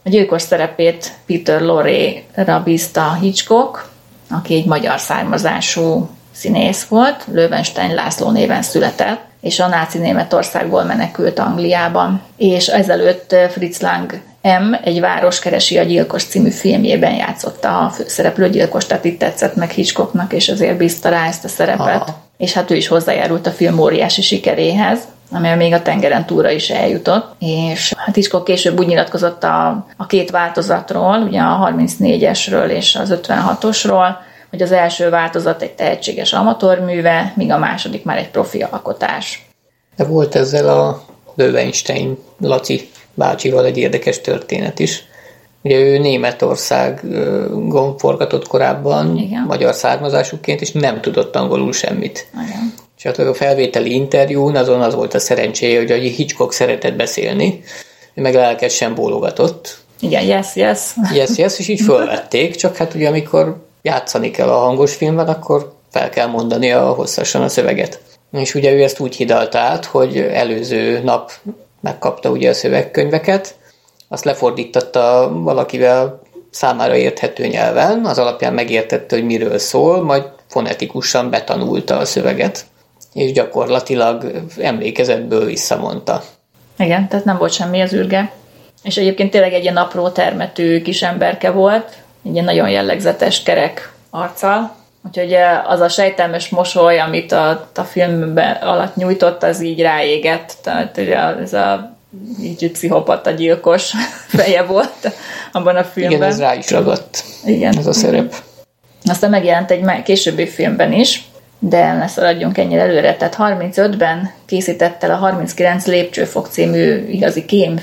A gyilkos szerepét Peter Lorre-ra bízta Hitchcock, aki egy magyar származású színész volt, Löwenstein László néven született, és a náci Németországból menekült Angliában. És ezelőtt Fritz Lang M. egy város keresi a gyilkos című filmjében játszotta a főszereplő gyilkos, tehát itt tetszett meg Hitchcocknak, és azért bízta rá ezt a szerepet. Aha. És hát ő is hozzájárult a film óriási sikeréhez amely még a tengeren túra is eljutott, és hát Hitchcock később úgy nyilatkozott a, a két változatról, ugye a 34-esről és az 56-osról, hogy az első változat egy tehetséges amatőrműve, míg a második már egy profi alkotás. De volt ezzel a Löwenstein Laci bácsival egy érdekes történet is. Ugye ő Németországon forgatott korábban, Igen. magyar származásúként, és nem tudott angolul semmit. Igen. És hát a felvételi interjún azon az volt a szerencséje, hogy a Hitchcock szeretett beszélni, ő meg lelkesen bólogatott. Igen, yes, yes. Yes, yes, és így fölvették, csak hát ugye amikor játszani kell a hangos filmben, akkor fel kell mondani a hosszasan a szöveget. És ugye ő ezt úgy hidalta át, hogy előző nap megkapta ugye a szövegkönyveket, azt lefordította valakivel számára érthető nyelven, az alapján megértette, hogy miről szól, majd fonetikusan betanulta a szöveget és gyakorlatilag emlékezetből visszamondta. Igen, tehát nem volt semmi az űrge. És egyébként tényleg egy ilyen apró termetű kis emberke volt, egy ilyen nagyon jellegzetes kerek arccal, Úgyhogy eh, az a sejtelmes mosoly, amit a, a filmben alatt nyújtott, az így ráégett. Tehát ugye ez a így pszichopata gyilkos feje volt abban a filmben. Igen, ez rá is ragadt. Igen. Ez a szerep. Aztán megjelent egy későbbi filmben is, de ne szaladjunk ennyire előre. Tehát 35-ben készítette el a 39 lépcsőfok című igazi kém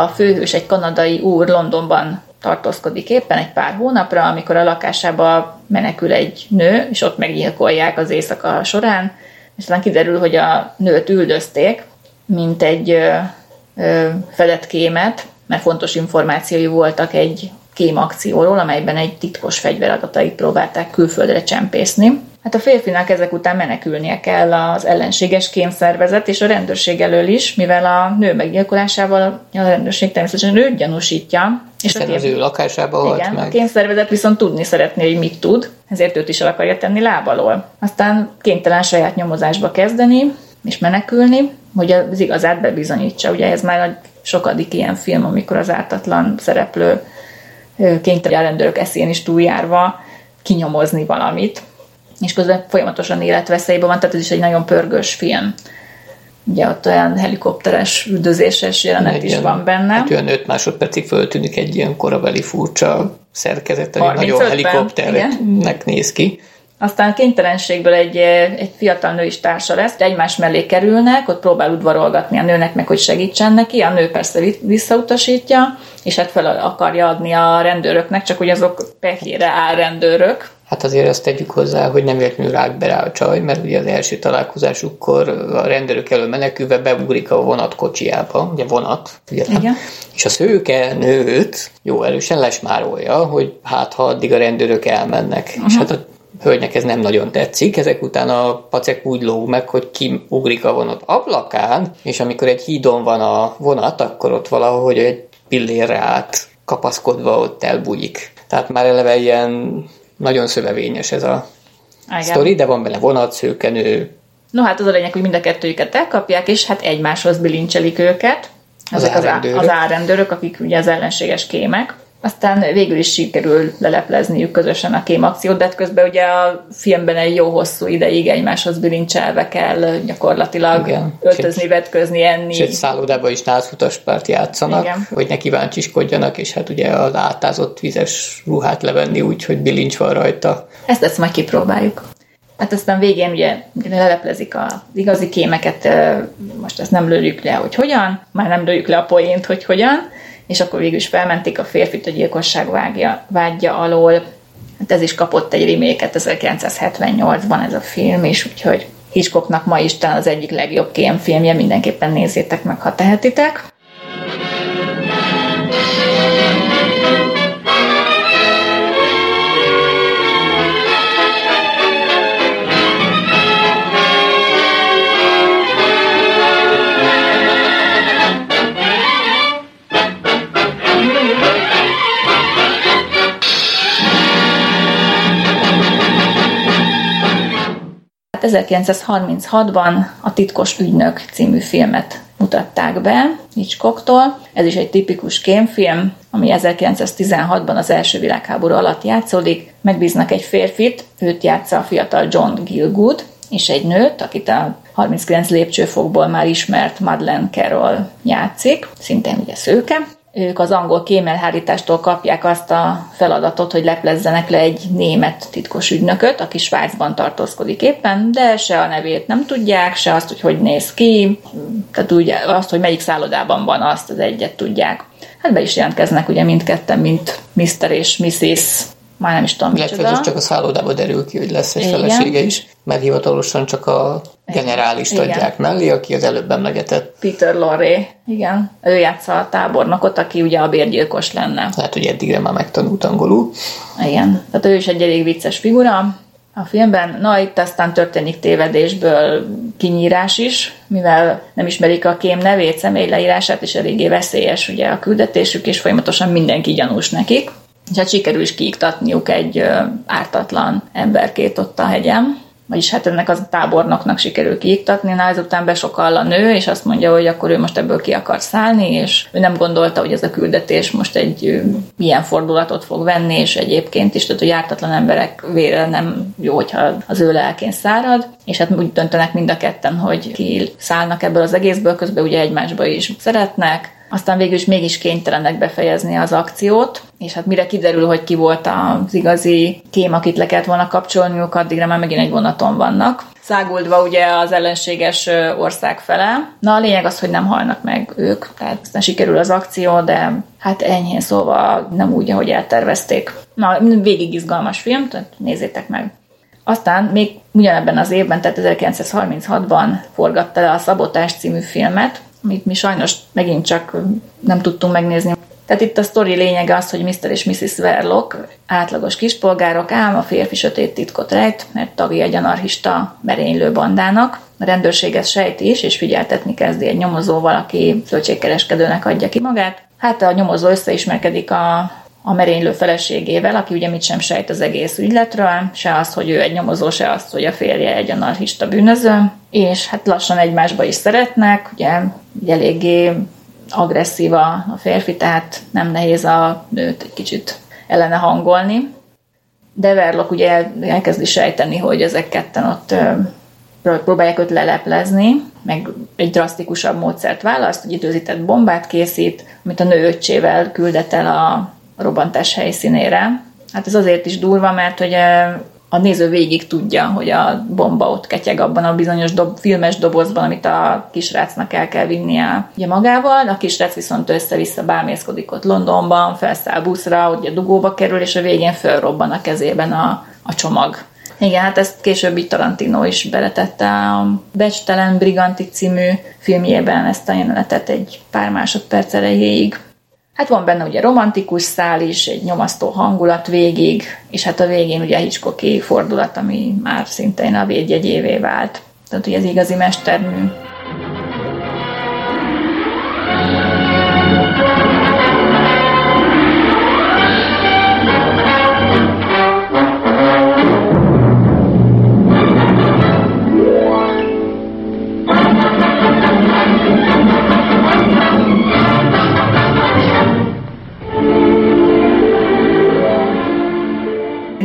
A főhős egy kanadai úr Londonban tartózkodik éppen egy pár hónapra, amikor a lakásába menekül egy nő, és ott meggyilkolják az éjszaka során, és aztán kiderül, hogy a nőt üldözték, mint egy ö, ö, fedett kémet, mert fontos információi voltak egy kémakcióról, amelyben egy titkos fegyveradatait próbálták külföldre csempészni. Hát a férfinak ezek után menekülnie kell az ellenséges kémszervezet és a rendőrség elől is, mivel a nő meggyilkolásával a rendőrség természetesen őt gyanúsítja. És a kém... az ő lakásába halt Igen, meg. a kémszervezet viszont tudni szeretné, hogy mit tud, ezért őt is el akarja tenni lábalól. Aztán kénytelen saját nyomozásba kezdeni, és menekülni, hogy az igazát bebizonyítsa. Ugye ez már a sokadik ilyen film, amikor az ártatlan szereplő kénytelen rendőrök eszén is túljárva kinyomozni valamit, és közben folyamatosan életveszélyben van, tehát ez is egy nagyon pörgős film. Ugye ott olyan helikopteres, üldözéses jelenet Igen. is van benne. Hát olyan 5 másodpercig föltűnik egy ilyen korabeli furcsa szerkezet, ami nagyon helikopternek néz ki. Aztán kénytelenségből egy, egy fiatal nő is társa lesz, egymás mellé kerülnek, ott próbál udvarolgatni a nőnek meg, hogy segítsen neki, a nő persze visszautasítja, és hát fel akarja adni a rendőröknek, csak hogy azok pehjére áll rendőrök, Hát azért azt tegyük hozzá, hogy nem értünk rá be rá a csaj, mert ugye az első találkozásukkor a rendőrök elől menekülve beugrik a vonat kocsiába, ugye vonat, ugye, Igen. és a szőke nőt jó erősen lesmárolja, hogy hát ha addig a rendőrök elmennek. Uh-huh. És hát a hölgynek ez nem nagyon tetszik, ezek után a pacek úgy lóg meg, hogy kiugrik a vonat ablakán, és amikor egy hídon van a vonat, akkor ott valahogy egy pillérre át kapaszkodva ott elbújik. Tehát már eleve ilyen nagyon szövevényes ez a Igen. sztori, de van benne vonat, szőkenő. No hát az a lényeg, hogy mind a kettőjüket elkapják, és hát egymáshoz bilincselik őket. Ezek az, árendőrök. az árendőrök, akik ugye az ellenséges kémek. Aztán végül is sikerül leleplezniük közösen a kémakciót, de hát közben ugye a filmben egy jó hosszú ideig egymáshoz bilincselve kell gyakorlatilag Igen. öltözni, vetközni, enni. Egy szállodába is nátfutaspárt játszanak, Igen. hogy ne kíváncsiskodjanak, és hát ugye az átázott vizes ruhát levenni úgy, hogy bilincs van rajta. Ezt ezt majd kipróbáljuk. Hát aztán végén ugye leleplezik az igazi kémeket, most ezt nem lőjük le, hogy hogyan, már nem lőjük le a poént, hogy hogyan, és akkor végül is felmentik a férfit a gyilkosság vágja, vágya alól. Hát ez is kapott egy reméket, 1978-ban ez a film is, úgyhogy Hitchcocknak ma is talán az egyik legjobb kémfilmje, mindenképpen nézzétek meg, ha tehetitek. 1936-ban a Titkos ügynök című filmet mutatták be Hitchcocktól. Ez is egy tipikus kémfilm, ami 1916-ban az első világháború alatt játszódik. Megbíznak egy férfit, őt játsza a fiatal John Gilgood, és egy nőt, akit a 39 lépcsőfokból már ismert Madeleine Carroll játszik, szintén ugye szőke ők az angol kémelhárítástól kapják azt a feladatot, hogy leplezzenek le egy német titkos ügynököt, aki Svájcban tartózkodik éppen, de se a nevét nem tudják, se azt, hogy hogy néz ki, tehát ugye azt, hogy melyik szállodában van, azt az egyet tudják. Hát be is jelentkeznek ugye mindketten, mint Mr. és Mrs már nem is tudom Illetve ez csak a szállodában derül ki, hogy lesz egy Igen. felesége is, mert hivatalosan csak a generális adják mellé, aki az előbb emlegetett. Peter Lorre, igen. Ő játsza a tábornokot, aki ugye a bérgyilkos lenne. Lehet, hogy eddigre már megtanult angolul. Igen, tehát ő is egy elég vicces figura a filmben. Na, itt aztán történik tévedésből kinyírás is, mivel nem ismerik a kém nevét, személy leírását, és eléggé veszélyes ugye a küldetésük, és folyamatosan mindenki gyanús nekik és hát sikerül is kiiktatniuk egy ártatlan emberkét ott a hegyem, vagyis hát ennek az tábornoknak sikerül kiiktatni, na ezután besokall a nő, és azt mondja, hogy akkor ő most ebből ki akar szállni, és ő nem gondolta, hogy ez a küldetés most egy ilyen fordulatot fog venni, és egyébként is, tehát hogy ártatlan emberek vére nem jó, hogyha az ő lelkén szárad, és hát úgy döntenek mind a ketten, hogy ki szállnak ebből az egészből, közben ugye egymásba is szeretnek, aztán végül is mégis kénytelenek befejezni az akciót, és hát mire kiderül, hogy ki volt az igazi kém, akit le kellett volna kapcsolniuk, addigra már megint egy vonaton vannak. Száguldva ugye az ellenséges ország fele. Na a lényeg az, hogy nem halnak meg ők, tehát aztán sikerül az akció, de hát enyhén szóval nem úgy, ahogy eltervezték. Na, végig izgalmas film, tehát nézzétek meg. Aztán még ugyanebben az évben, tehát 1936-ban forgatta le a Szabotás című filmet, amit mi sajnos megint csak nem tudtunk megnézni. Tehát itt a sztori lényege az, hogy Mr. és Mrs. Verlock átlagos kispolgárok, ám a férfi sötét titkot rejt, mert tagja egy anarchista merénylő bandának. A rendőrség ezt sejti is, és figyeltetni kezdi egy nyomozóval, aki zöldségkereskedőnek adja ki magát. Hát a nyomozó összeismerkedik a a merénylő feleségével, aki ugye mit sem sejt az egész ügyletről, se az, hogy ő egy nyomozó, se az, hogy a férje egy anarchista bűnöző, és hát lassan egymásba is szeretnek, ugye, ugye eléggé agresszív a, férfi, tehát nem nehéz a nőt egy kicsit ellene hangolni. De Verlok ugye elkezdi sejteni, hogy ezek ketten ott próbálják őt leleplezni, meg egy drasztikusabb módszert választ, hogy időzített bombát készít, amit a nő öccsével küldet el a robbantás helyszínére. Hát ez azért is durva, mert hogy a néző végig tudja, hogy a bomba ott ketyeg abban a bizonyos dob, filmes dobozban, amit a kisrácnak el kell vinnie ugye magával. A kisrác viszont össze-vissza bámészkodik ott Londonban, felszáll buszra, ugye dugóba kerül, és a végén fölrobban a kezében a, a csomag. Igen, hát ezt később Tarantino is beletette a Becstelen Briganti című filmjében ezt a jelenetet egy pár másodperc erejéig. Hát van benne ugye romantikus szál is, egy nyomasztó hangulat végig, és hát a végén ugye Hitchcocki fordulat, ami már szintén a védjegyévé vált. Tehát, hogy ez igazi mestermű.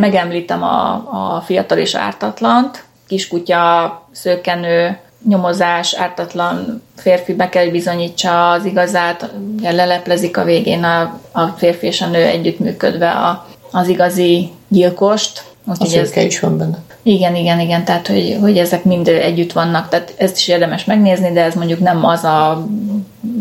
Megemlítem a, a fiatal és ártatlant, kiskutya, szőkenő, nyomozás, ártatlan férfi be kell bizonyítsa az igazát, leleplezik a végén a, a férfi és a nő együttműködve a, az igazi gyilkost. Úgy, a ez, is van benne. Igen, igen, igen, tehát hogy, hogy ezek mind együtt vannak, tehát ezt is érdemes megnézni, de ez mondjuk nem az a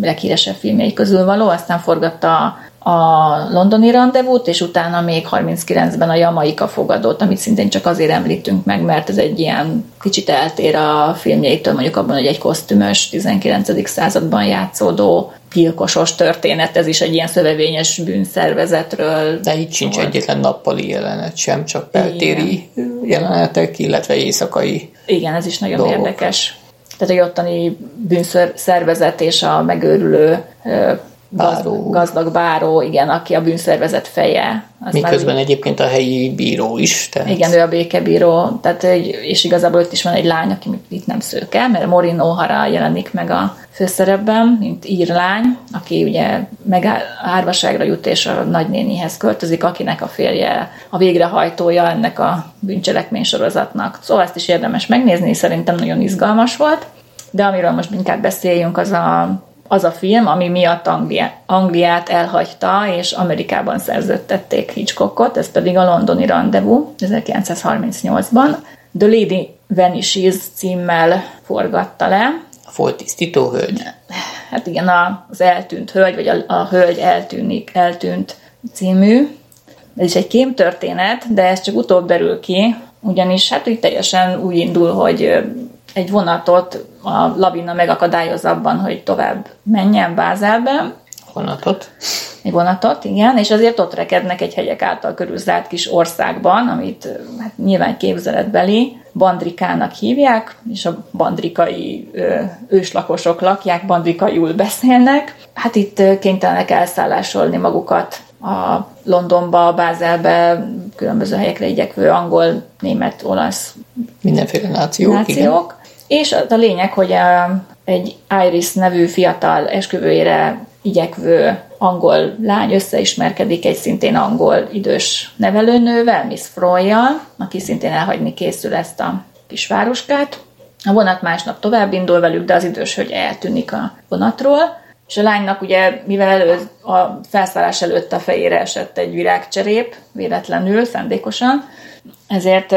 leghíresebb filmjei közül való, aztán forgatta a londoni rendezvút, és utána még 39-ben a Jamaika fogadót, amit szintén csak azért említünk meg, mert ez egy ilyen kicsit eltér a filmjeitől, mondjuk abban, hogy egy kosztümös 19. században játszódó gyilkosos történet, ez is egy ilyen szövevényes bűnszervezetről. De itt sincs volt. egyetlen nappali jelenet sem, csak beltéri jelenetek, illetve éjszakai Igen, ez is nagyon dolgok. érdekes. Tehát a ottani bűnszervezet és a megőrülő báró. gazdag báró, igen, aki a bűnszervezet feje. Az Miközben már, egyébként a helyi bíró is. Tehát... Igen, ő a békebíró, tehát, és igazából itt is van egy lány, aki itt nem szőke, mert Morin O'Hara jelenik meg a főszerepben, mint írlány, aki ugye meg árvaságra jut és a nagynénihez költözik, akinek a férje a végrehajtója ennek a bűncselekmény sorozatnak. Szóval ezt is érdemes megnézni, szerintem nagyon izgalmas volt. De amiről most inkább beszéljünk, az a az a film, ami miatt Angliát elhagyta, és Amerikában szerződtették Hitchcockot, ez pedig a londoni rendezvú 1938-ban. The Lady Vanishes címmel forgatta le. A tisztító hölgy? Hát igen, az eltűnt hölgy, vagy a, a hölgy eltűnik, eltűnt című. Ez is egy kémtörténet, de ez csak utóbb derül ki, ugyanis hát úgy teljesen úgy indul, hogy egy vonatot a lavina megakadályoz abban, hogy tovább menjen Bázelbe. Vonatot? Egy vonatot, igen, és azért ott rekednek egy hegyek által körülzárt kis országban, amit hát nyilván képzeletbeli bandrikának hívják, és a bandrikai ö, őslakosok lakják, bandrikaiul beszélnek. Hát itt kénytelenek elszállásolni magukat a Londonba, Bázelbe, különböző helyekre igyekvő angol, német, olasz Mindenféle nációk, nációk. Igen. És a lényeg, hogy egy Iris nevű fiatal esküvőjére igyekvő angol lány összeismerkedik egy szintén angol idős nevelőnővel, Miss Froyjal, aki szintén elhagyni készül ezt a kis városkát. A vonat másnap tovább indul velük, de az idős hölgy eltűnik a vonatról, és a lánynak ugye, mivel elő, a felszállás előtt a fejére esett egy virágcserép, véletlenül, szándékosan, ezért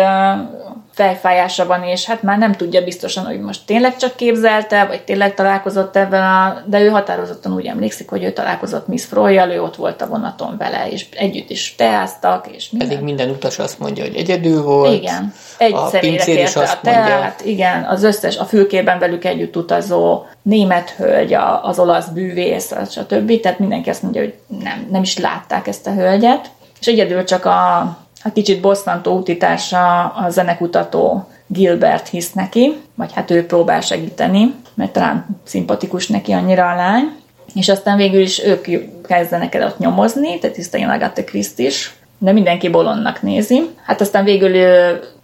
fejfájása van, és hát már nem tudja biztosan, hogy most tényleg csak képzelte, vagy tényleg találkozott ebben a... De ő határozottan úgy emlékszik, hogy ő találkozott Miss Froyjal, ő ott volt a vonaton vele, és együtt is teáztak, és minden. Pedig minden utas azt mondja, hogy egyedül volt. Igen. Egy a személyre kérte a teát, igen, az összes, a fülkében velük együtt utazó német hölgy, az olasz bűvész, stb. Tehát mindenki azt mondja, hogy nem, nem is látták ezt a hölgyet. És egyedül csak a a kicsit bosszantó útitársa a zenekutató Gilbert hisz neki, vagy hát ő próbál segíteni, mert talán szimpatikus neki annyira a lány, és aztán végül is ők kezdenek el ott nyomozni, tehát tiszteljen Agatha Christ is, de mindenki bolondnak nézi. Hát aztán végül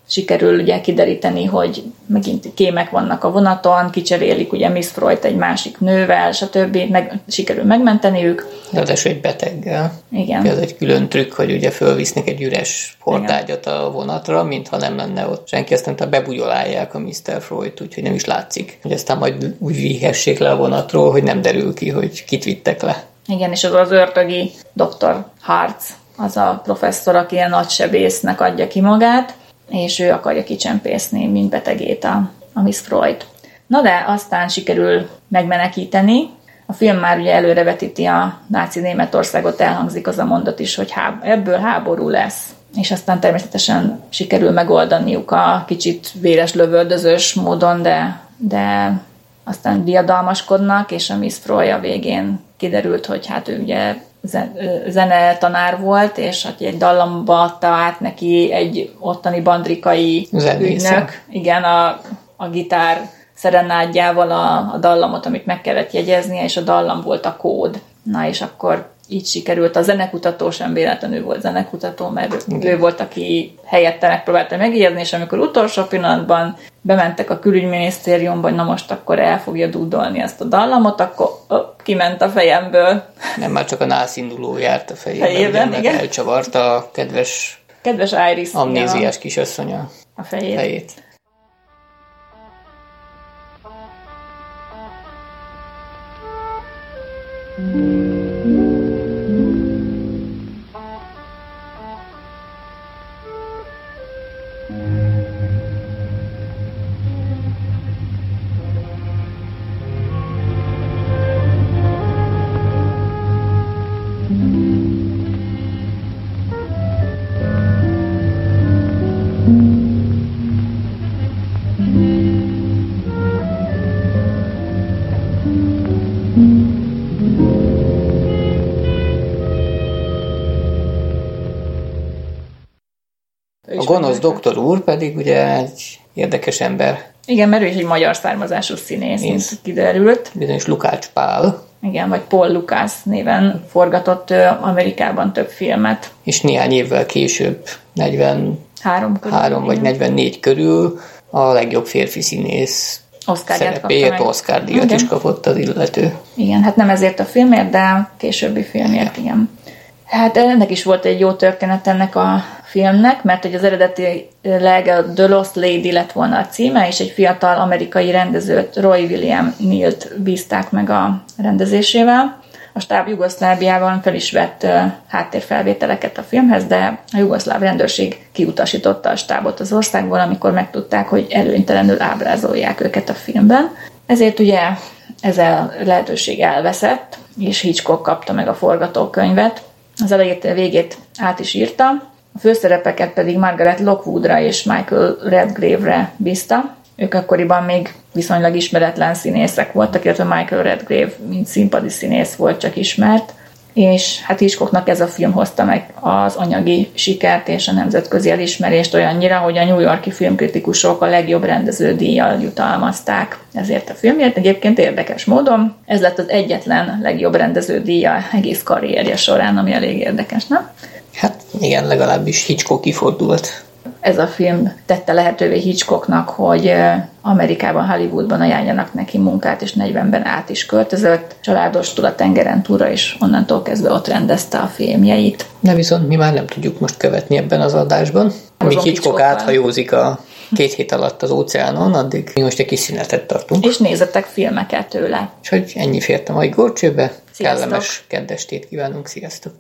sikerül ugye kideríteni, hogy megint kémek vannak a vonaton, kicserélik ugye Miss Freud egy másik nővel, stb. Meg, sikerül megmenteni ők. Ráadásul egy beteggel. Igen. Ez egy külön trükk, hogy ugye fölvisznek egy üres portágyat a vonatra, mintha nem lenne ott senki, aztán bebugyolálják a Mr. Freud, úgyhogy nem is látszik. Hogy aztán majd úgy vihessék le a vonatról, hogy nem derül ki, hogy kit vittek le. Igen, és az az ördögi Dr. Hartz, az a professzor, aki ilyen nagysebésznek adja ki magát, és ő akarja kicsempészni, mint betegét a, a Miss Freud. Na de aztán sikerül megmenekíteni, a film már ugye előrevetíti a náci Németországot, elhangzik az a mondat is, hogy háb- ebből háború lesz. És aztán természetesen sikerül megoldaniuk a kicsit véres lövöldözős módon, de, de aztán diadalmaskodnak, és a Miss Freud a végén kiderült, hogy hát ő ugye zene tanár volt, és hogy egy dallamba adta át neki egy ottani bandrikai Zenésze. ügynök. Igen, a, a gitár szerenádjával a, a dallamot, amit meg kellett jegyeznie, és a dallam volt a kód. Na, és akkor így sikerült. A zenekutató sem véletlenül volt zenekutató, mert Igen. ő volt, aki helyette megpróbálta megjegyezni, és amikor utolsó pillanatban bementek a külügyminisztériumba, hogy na most akkor el fogja dúdolni ezt a dallamot, akkor ö, kiment a fejemből. Nem, már csak a nászinduló járt a fejében, fejében ugye, igen. elcsavarta a kedves, kedves Iris amnéziás kisasszonya a fejét. fejét. Mm. A gonosz doktor úr pedig ugye egy érdekes ember. Igen, mert ő is egy magyar származású színész, mint kiderült. Bizonyos Lukács Pál. Igen, vagy Paul Lucas néven forgatott Amerikában több filmet. És néhány évvel később, 43 körül, három vagy 44 körül a legjobb férfi színész Oscar szerepéért Oscar díjat is kapott az illető. Igen, hát nem ezért a filmért, de későbbi filmért, igen. igen. Hát ennek is volt egy jó történet ennek a filmnek, mert hogy az eredetileg a The Lost Lady lett volna a címe, és egy fiatal amerikai rendezőt, Roy William Neal-t bízták meg a rendezésével. A stáb Jugoszláviában fel is vett háttérfelvételeket a filmhez, de a jugoszláv rendőrség kiutasította a stábot az országból, amikor megtudták, hogy előnytelenül ábrázolják őket a filmben. Ezért ugye ez a lehetőség elveszett, és Hitchcock kapta meg a forgatókönyvet. Az elejét végét át is írta, a főszerepeket pedig Margaret Lockwoodra és Michael Redgrave-re bízta. Ők akkoriban még viszonylag ismeretlen színészek voltak, illetve Michael Redgrave, mint színpadi színész volt csak ismert. És hát Hitchcocknak ez a film hozta meg az anyagi sikert és a nemzetközi elismerést olyannyira, hogy a New Yorki filmkritikusok a legjobb rendező díjjal jutalmazták ezért a filmért. Egyébként érdekes módon ez lett az egyetlen legjobb rendező díja egész karrierje során, ami elég érdekes, nem? Hát igen, legalábbis Hitchcock kifordult ez a film tette lehetővé Hitchcocknak, hogy Amerikában, Hollywoodban ajánljanak neki munkát, és 40-ben át is költözött. Családos túl a tengeren túra, és onnantól kezdve ott rendezte a filmjeit. De viszont mi már nem tudjuk most követni ebben az adásban. Amíg Hitchcock áthajózik a két hét alatt az óceánon, addig mi most egy kis szünetet tartunk. És nézzetek filmeket tőle. És hogy ennyi fért a mai górcsőbe. Kellemes kedvestét kívánunk, sziasztok!